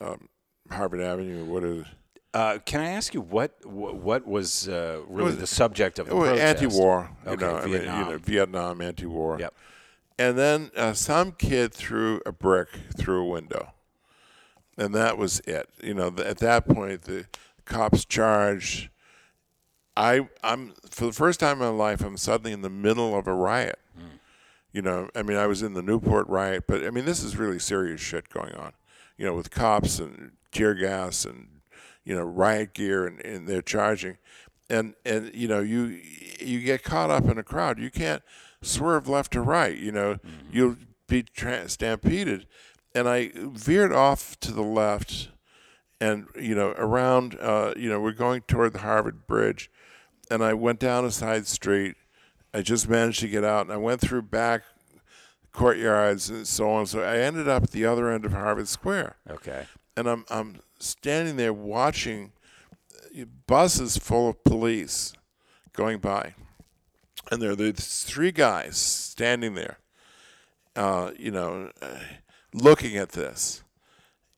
um, Harvard Avenue. What is it? Uh, can I ask you what what, was uh, really was- the subject of the was protest? anti-war. You Okay, know, I mean, you Vietnam. know, Vietnam anti-war. Yep. And then uh, some kid threw a brick through a window, and that was it. You know, th- at that point, the cops charged. I, I'm for the first time in my life, I'm suddenly in the middle of a riot. You know, I mean, I was in the Newport riot, but I mean, this is really serious shit going on. You know, with cops and tear gas and you know riot gear, and, and they're charging, and and you know you you get caught up in a crowd. You can't swerve left or right. You know, you'll be tra- stampeded, and I veered off to the left, and you know around. Uh, you know, we're going toward the Harvard Bridge, and I went down a side street. I just managed to get out, and I went through back courtyards and so on. So I ended up at the other end of Harvard Square, Okay. and I'm I'm standing there watching buses full of police going by, and there are these three guys standing there, uh, you know, uh, looking at this,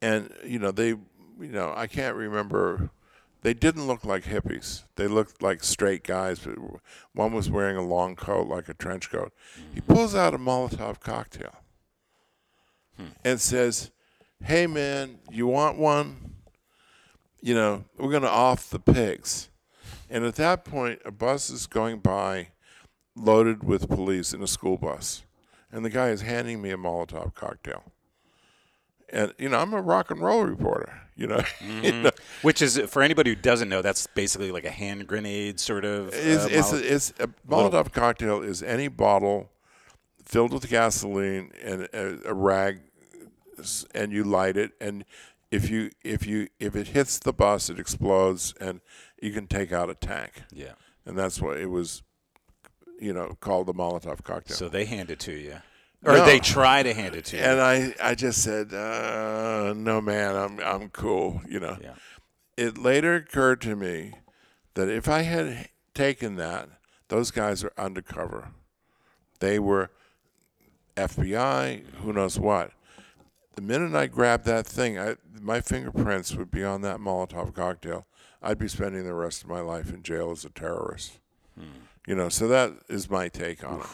and you know they, you know, I can't remember. They didn't look like hippies. They looked like straight guys. But one was wearing a long coat, like a trench coat. He pulls out a Molotov cocktail and says, "Hey man, you want one? You know, we're gonna off the pigs." And at that point, a bus is going by, loaded with police in a school bus, and the guy is handing me a Molotov cocktail. And you know, I'm a rock and roll reporter. You know, you know Which is for anybody who doesn't know, that's basically like a hand grenade sort of. It's, uh, it's, it's a Little- Molotov cocktail is any bottle filled with gasoline and a, a rag, and you light it, and if you if you if it hits the bus, it explodes, and you can take out a tank, yeah. and that's what it was, you know, called the Molotov cocktail. So they hand it to you, or No. they try to hand it to you. and I I just said, uh, no man, I'm I'm cool, you know. yeah. it later occurred to me that if I had taken that, those guys are undercover. They were FBI, who knows what. The minute I grabbed that thing, I, my fingerprints would be on that Molotov cocktail. I'd be spending the rest of my life in jail as a terrorist. Hmm. You know, so that is my take on it.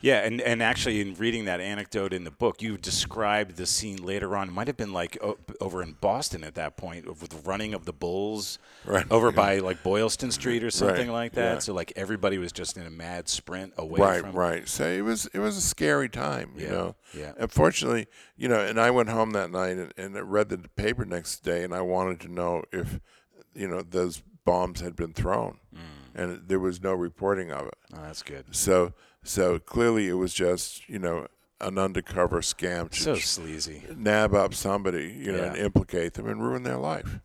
Yeah, and, and actually, in reading that anecdote in the book, you described the scene later on. It might have been like o- over in Boston at that point, with the running of the bulls Right, over yeah. by like Boylston Street or something Right, like that. yeah. So like everybody was just in a mad sprint away right, from. right. So it was it was a scary time, you Yeah, know. yeah. Unfortunately, you know, and I went home that night and, and I read the paper next day, and I wanted to know if, you know, those bombs had been thrown, Mm. and there was no reporting of it. Oh, that's good. So so clearly it was just you know an undercover scam to So sleazy. nab up somebody, you know, and implicate them and ruin their life.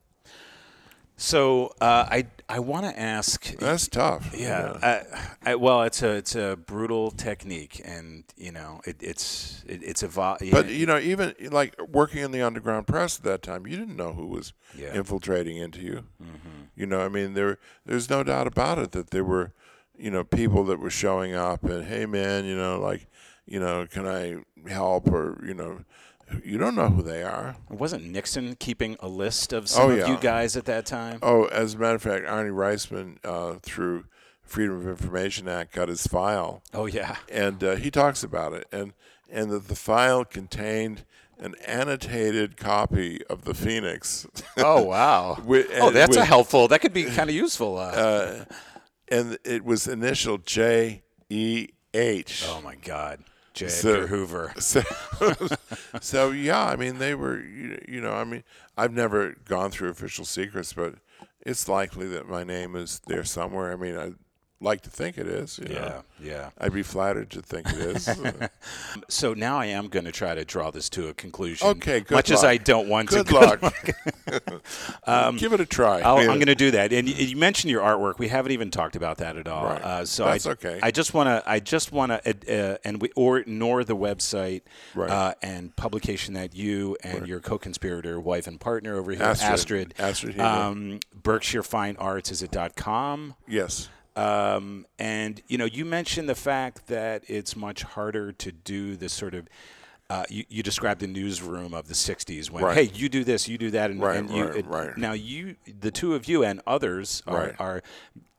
So uh, I I want to ask. That's tough. you Yeah. I, I, well, it's a it's a brutal technique, and you know it, it's it, it's evolved. But you know, even like working in the underground press at that time, you didn't know who was Yeah. Mm-hmm. infiltrating into you. You know, I mean, there there's no doubt about it that there were, you know, people that were showing up and hey, man, you know, like, you know, can I help or you know, you don't know who they are. Wasn't Nixon keeping a list of some Oh, of you guys at that time? Oh, as a matter of fact, Arnie Reisman, uh, through Freedom of Information Act, got his file, Oh yeah. and uh, he talks about it, and and that the file contained an annotated copy of the Phoenix, Oh wow. With- oh, that's a helpful. That could be kind of useful. Uh, uh, and it was initial J E H. oh my God, J. so- Edgar Hoover. So, so yeah, I mean, they were, you, you know, I mean, I've never gone through official secrets, but it's likely that my name is there somewhere. I mean, I'd like to think it is. You Yeah, know? yeah. I'd be flattered to think it is. So now I am going to try to draw this to a conclusion. Okay, good Much as. I don't want Good to. luck. Give it a try. I'll, I'm going to do that. And you, you mentioned your artwork. We haven't even talked about that at all. Right. Uh, so That's I, okay. I just want to. I just want to, uh, and we or nor the website Right. uh, and publication that you and your co-conspirator, wife and partner over here, Astrid. Astrid, Astrid um, Berkshire Fine Arts. Is it dot com? Yes. Um, and you know, you mentioned the fact that it's much harder to do this sort of. Uh, you, you described the newsroom of the '60s when, Right. hey, you do this, you do that, and, Right, and you. right, it- right. Now you, the two of you, and others are, are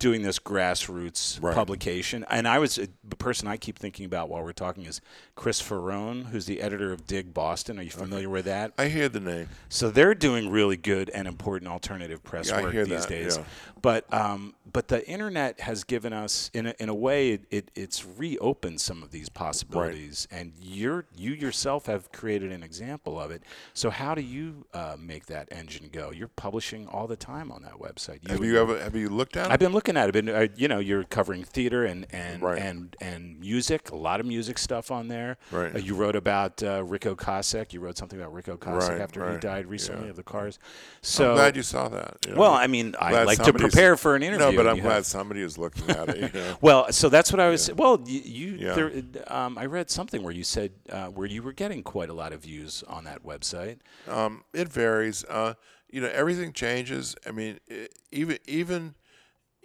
doing this grassroots Right. publication. And I was the person I keep thinking about while we're talking is Chris Faraone, who's the editor of Dig Boston. Are you familiar with that? I hear the name. So they're doing really good and important alternative press Yeah, I work hear these that, days. yeah. But um, but the internet has given us, in a, in a way, it, it, it's reopened some of these possibilities, and you're you yourself have created an example of it. So how do you uh, make that engine go? You're publishing all the time on that website. Have you ever have you looked at I've it? been looking at it. Been, uh, you know, you're covering theater and and Right. and and music. A lot of music stuff on there. Right. Uh, you wrote about uh, Ric Ocasek. You wrote something about Ric Ocasek Right, after he died recently yeah. of the cars. So I'm glad you saw that. you know. well, I mean, I like to prepare for an interview. No, but I'm glad have- somebody is looking at it. You know? well, so that's what I was. Well, you, you Yeah. there, um, I read something where you said uh, where you were getting quite a lot of views on that website. Um, it varies. Uh, you know, everything changes. I mean, i even even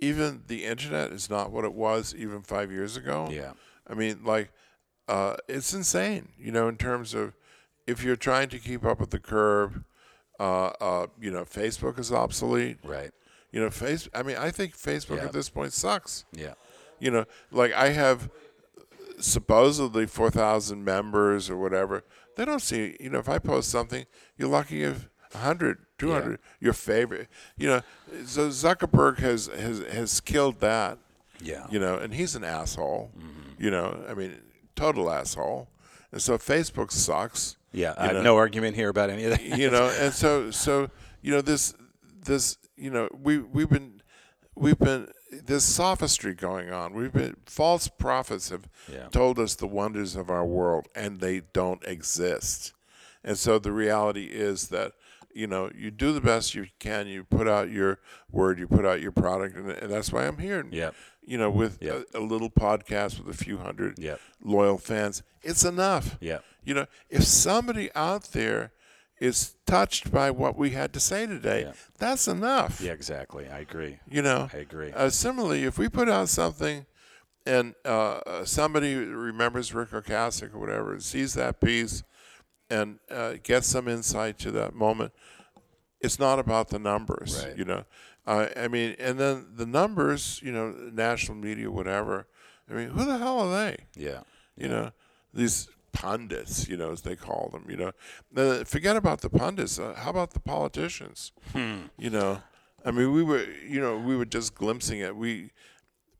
even the internet is not what it was even five years ago. Yeah. I mean, like, uh, it's insane. You know, in terms of if you're trying to keep up with the curve, uh, uh, you know, Facebook is obsolete. Right. You know, face. I mean, I think Facebook Yeah. at this point sucks. Yeah. You know, like I have supposedly 4,000 members or whatever. They don't see, you know, if I post something, you're lucky if 100, 200, your favorite. You know, so Zuckerberg has, has, has killed that, Yeah. you know, and he's an asshole, Mm-hmm. you know, I mean, total asshole. And so Facebook sucks. Yeah. Uh, know. no argument here about any of that. you know and so so you know this this you know we we've been we've been this sophistry going on we've been false prophets have Yeah. told us the wonders of our world and they don't exist and so the reality is that you know you do the best you can you put out your word you put out your product and, and that's why i'm here Yeah. you know with Yep. a, a little podcast with a few hundred Yep. loyal fans it's enough Yeah. you know, if somebody out there is touched by what we had to say today, Yeah. that's enough. Yeah. Exactly. I agree. You know, I agree. Uh, similarly, if we put out something and uh, uh, somebody remembers Ric Ocasek or whatever, and sees that piece and uh, gets some insight to that moment, it's not about the numbers. Right. You know, uh, I mean, and then the numbers, you know, national media, whatever. I mean, who the hell are they? Yeah. you know these pundits you know as they call them you know Now, forget about the pundits uh, how about the politicians you know i mean we were you know we were just glimpsing it we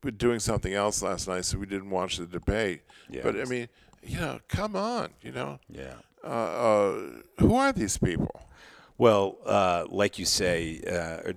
were doing something else last night so we didn't watch the debate Yeah. but i mean you know come on you know Yeah. Uh, uh, who are these people Well, uh, like you say, uh,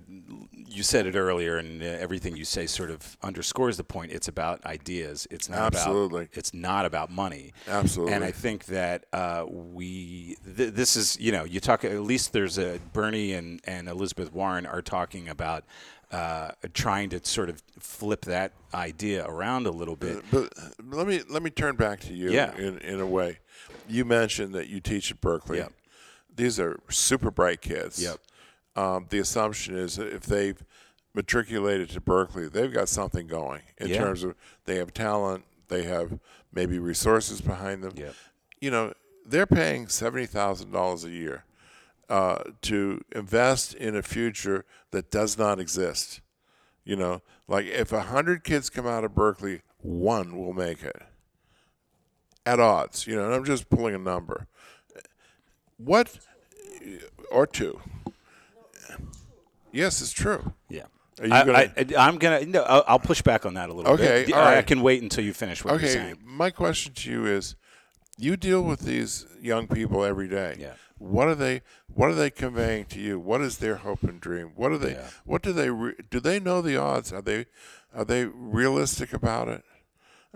you said it earlier, and uh, everything you say sort of underscores the point. It's about ideas. It's not Absolutely. about. It's not about money. Absolutely. And I think that uh, we. Th- this is you know you talk at least there's a Bernie and and Elizabeth Warren are talking about. Uh, trying to sort of flip that idea around a little bit. but let me let me turn back to you Yeah. in, in a way you mentioned that you teach at Berklee Yep. these are super bright kids Yep. um, the assumption is that if they've matriculated to Berklee, they've got something going in Yeah. terms of they have talent, they have maybe resources behind them. Yep. You know, they're paying seventy thousand dollars a year uh, to invest in a future that does not exist. You know, like if a hundred kids come out of Berklee, one will make it at odds. You know, and I'm just pulling a number. What or two? Yes, it's true. Yeah. Are you I, gonna- I, am gonna. No, I'll, I'll push back on that a little Okay, bit. all I can wait until you finish what you're Okay, saying. my question to you is: You deal with these young people every day. Yeah. What are they? What are they conveying to you? What is their hope and dream? What are they? Yeah. What do they? Re, do they know the odds? Are they? Are they realistic about it?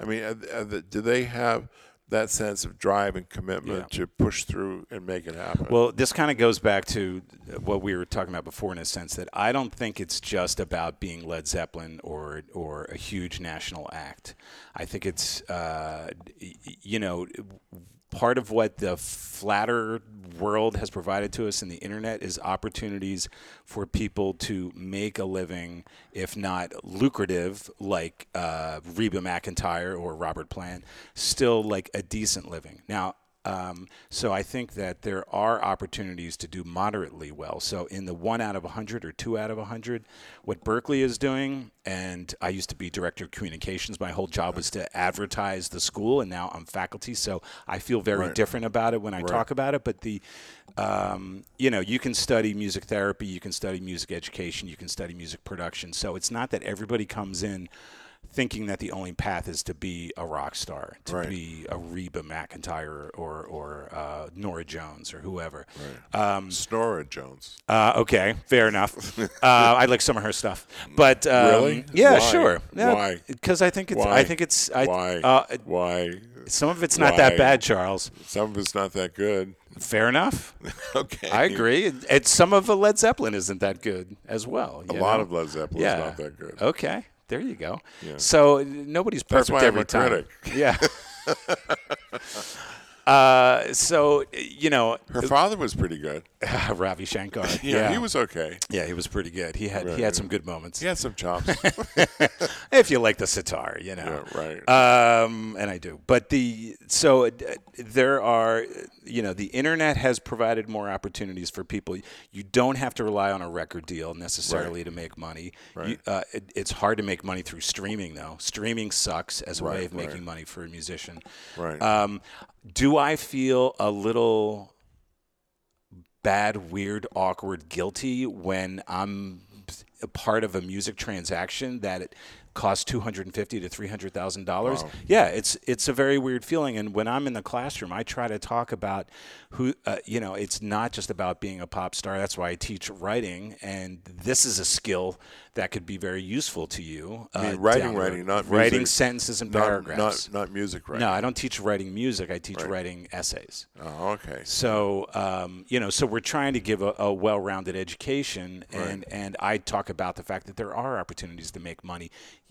I mean, are, are the, do they have that sense of drive and commitment to push through and make it happen? Well, this kind of goes back to what we were talking about before, in a sense that I don't think it's just about being Led Zeppelin or or a huge national act. I think it's uh, you know part of what the flatter world has provided to us in the internet is opportunities for people to make a living, if not lucrative, like uh, Reba McEntire or Robert Plant, still like a decent living. Now, um, so I think that there are opportunities to do moderately well. So in the one out of 100 or two out of 100, what Berklee is doing, and I used to be director of communications. My whole job was to advertise the school, and now I'm faculty. So I feel very Right. different about it when I talk about it. But the, um, you know, you can study music therapy, you can study music education, you can study music production. So it's not that everybody comes in thinking that the only path is to be a rock star, to Right. be a Reba McEntire or or uh, Norah Jones or whoever. Um, Snora Jones. uh, okay, fair enough. uh, I like some of her stuff, but um, Really? yeah, Why? sure. Why? Because I think it's. Why? I think it's. I, Why? Uh, Why? some of it's not that bad, Charles. Some of it's not that good. Fair enough. Okay. I agree. And- some of the Led Zeppelin isn't that good as well. A you lot of Led Zeppelin yeah. is not that good. Okay, there you go. So nobody's That's perfect why I'm every a time. critic. Yeah. uh, so you know, Her father was pretty good. Ravi Shankar. Yeah, he was okay. Yeah, he was pretty good. He had he Right. had some good moments. He had some chops. If you like the sitar, you know. yeah, right. Um, and I do. But the so uh, there are, you know, the internet has provided more opportunities for people. You don't have to rely on a record deal necessarily to make money. You, uh, it, it's hard to make money through streaming, though. Streaming sucks as a way of making right. money for a musician. right. Um, do I feel a little bad, weird, awkward, guilty when I'm a part of a music transaction that it costs two hundred and fifty to three hundred thousand dollars? Yeah, it's it's a very weird feeling. And when I'm in the classroom, I try to talk about who uh, you know. It's not just about being a pop star. That's why I teach writing, and this is a skill that could be very useful to you. I mean, uh, writing, down the road. writing, not writing sentences and not, paragraphs. not not music writing. No, I don't teach writing music. I teach writing essays. Oh, okay. So um, you know, so we're trying to give a, a well-rounded education, and and I talk about the fact that there are opportunities to make money.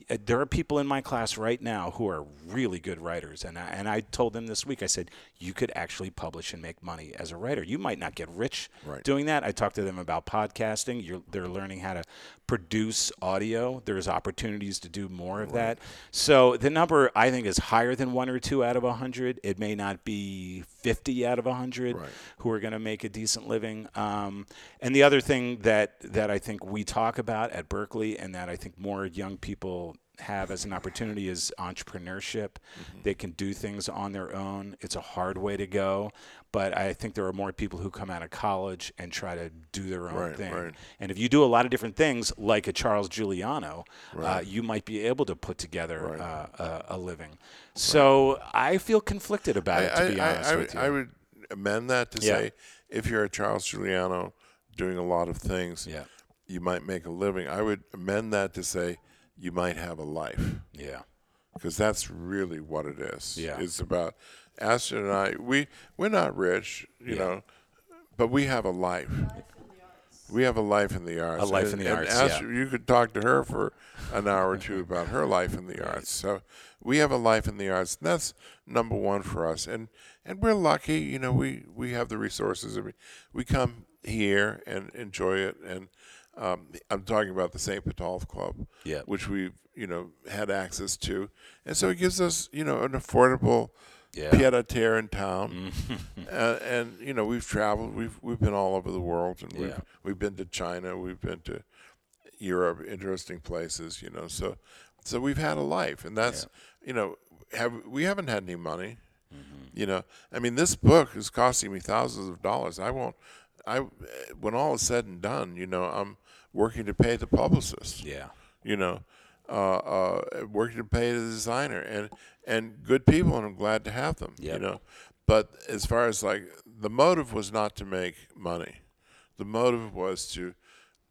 Uh, There are people in my class right now who are really good writers, and I, and I told them this week. I said you could actually publish and make money as a writer. You might not get rich Right. doing that. I talked to them about podcasting. You're, they're learning how to produce audio. There's opportunities to do more of that. So the number I think is higher than one or two out of a hundred. It may not be 50 out of a hundred Right. who are going to make a decent living. Um, and the other thing that that I think we talk about at Berklee, and that I think more young people have as an opportunity is entrepreneurship. Mm-hmm. They can do things on their own. It's a hard way to go, but I think there are more people who come out of college and try to do their own Right, thing. right. And if you do a lot of different things, like a Charles Giuliano, uh, you might be able to put together Right. uh, a, a living. So I feel conflicted about it, to I, be I, honest I, with would, you. I would amend that to Yeah. say if you're a Charles Giuliano doing a lot of things, yeah, you might make a living. I would amend that to say you might have a life yeah, because that's really what it is. Yeah. It's about Astrid and I. We we're not rich, you Yeah. know, but we have a life. We have a life in the arts. A life And- in the arts, yeah. Astrid, You could talk to her for an hour or two about her life in the arts. So we have a life in the arts, and that's number one for us. And and we're lucky, you know. We we have the resources. Mean, we come here and enjoy it. And um, I'm talking about the St. Botolph Club, Yeah. which we've you know had access to, and so it gives us you know an affordable Yeah. pied a terre in town, uh, and you know we've traveled. We've we've been all over the world, and we've we've been to China. We've been to Europe, interesting places. You know, so so we've had a life, and that's you know have we haven't had any money. Mm-hmm. You know, I mean, this book is costing me thousands of dollars. I won't. I when all is said and done, you know, I'm working to pay the publicist. Yeah. you know, uh, uh, working to pay the designer. And and good people, and I'm glad to have them. You know, but as far as like the motive was not to make money, the motive was to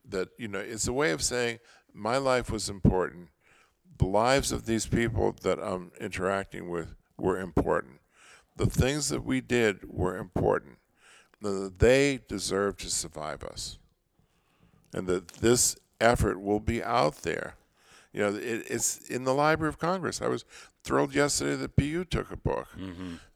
that you know it's a way of saying my life was important, the lives of these people that I'm interacting with were important, the things that we did were important, that they deserve to survive us and that this effort will be out there. You know, it, it's in the Library of Congress. I was thrilled yesterday that PU took a book.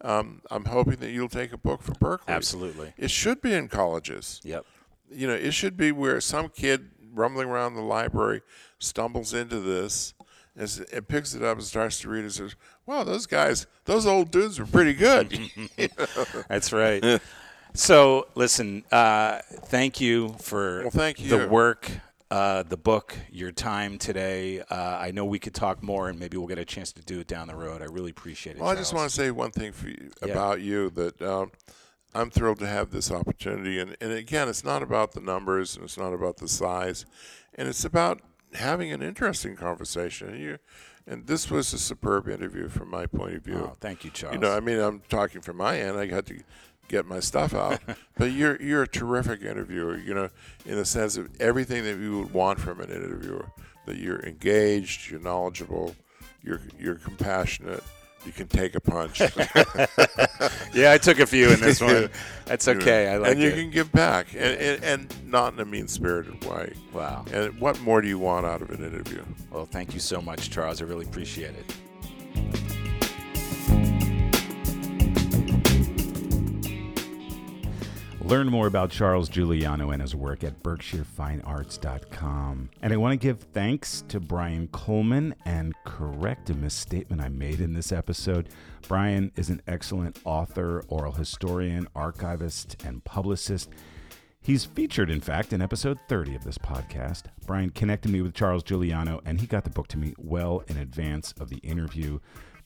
Um, I'm hoping that you'll take a book for Berklee. Absolutely. It should be in colleges. Yep. You know, it should be where some kid rumbling around the library stumbles into this and, picks it up and starts to read and says, wow, those guys, those old dudes were pretty good. That's right. So, listen, uh, thank you for Well, thank the work, uh, the book, your time today. Uh, I know we could talk more, and maybe we'll get a chance to do it down the road. I really appreciate it. Well, I just want to say one thing for you, Yeah. about you that um, I'm thrilled to have this opportunity. And, and again, it's not about the numbers and it's not about the size, and it's about having an interesting conversation. And you, and this was a superb interview from my point of view. Oh, thank you, Charles. You know, I mean, I'm talking from my end. I got to get my stuff out, but you're you're a terrific interviewer. You know, in the sense of everything that you would want from an interviewer. That you're engaged, you're knowledgeable, you're you're compassionate. You can take a punch. yeah, I took a few in this one. That's okay. I like and you it. can give back, and, and, and not in a mean spirited way. Wow. And what more do you want out of an interview? Well, thank you so much, Charles. I really appreciate it. Learn more about Charles Giuliano and his work at berkshirefinearts.com. And I want to give thanks to Brian Coleman and correct a misstatement I made in this episode. Brian is an excellent author, oral historian, archivist, and publicist. He's featured, in fact, in episode 30 of this podcast. Brian connected me with Charles Giuliano, and he got the book to me well in advance of the interview.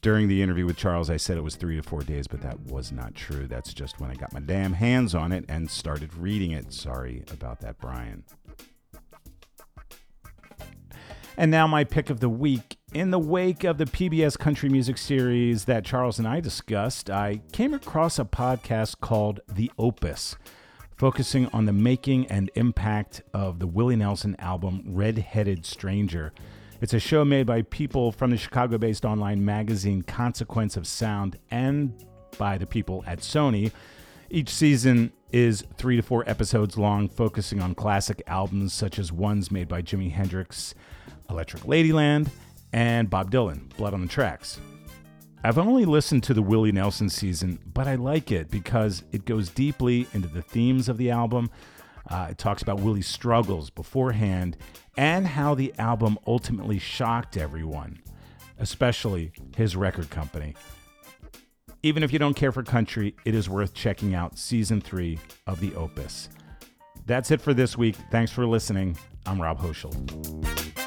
During the interview with Charles, I said it was three to four days, but that was not true. That's just when I got my damn hands on it and started reading it. Sorry about that, Brian. And now, my pick of the week. In the wake of the PBS country music series that Charles and I discussed, I came across a podcast called The Opus, focusing on the making and impact of the Willie Nelson album Red Headed Stranger. It's a show made by people from the Chicago based online magazine Consequence of Sound and by the people at Sony. Each season is three to four episodes long, focusing on classic albums such as ones made by Jimi Hendrix, Electric Ladyland, and Bob Dylan, Blood on the Tracks. I've only listened to the Willie Nelson season, but I like it because it goes deeply into the themes of the album. Uh, it talks about Willie's struggles beforehand and how the album ultimately shocked everyone, especially his record company. Even if you don't care for country, it is worth checking out season three of The Opus. That's it for this week. Thanks for listening. I'm Rob Hochschild.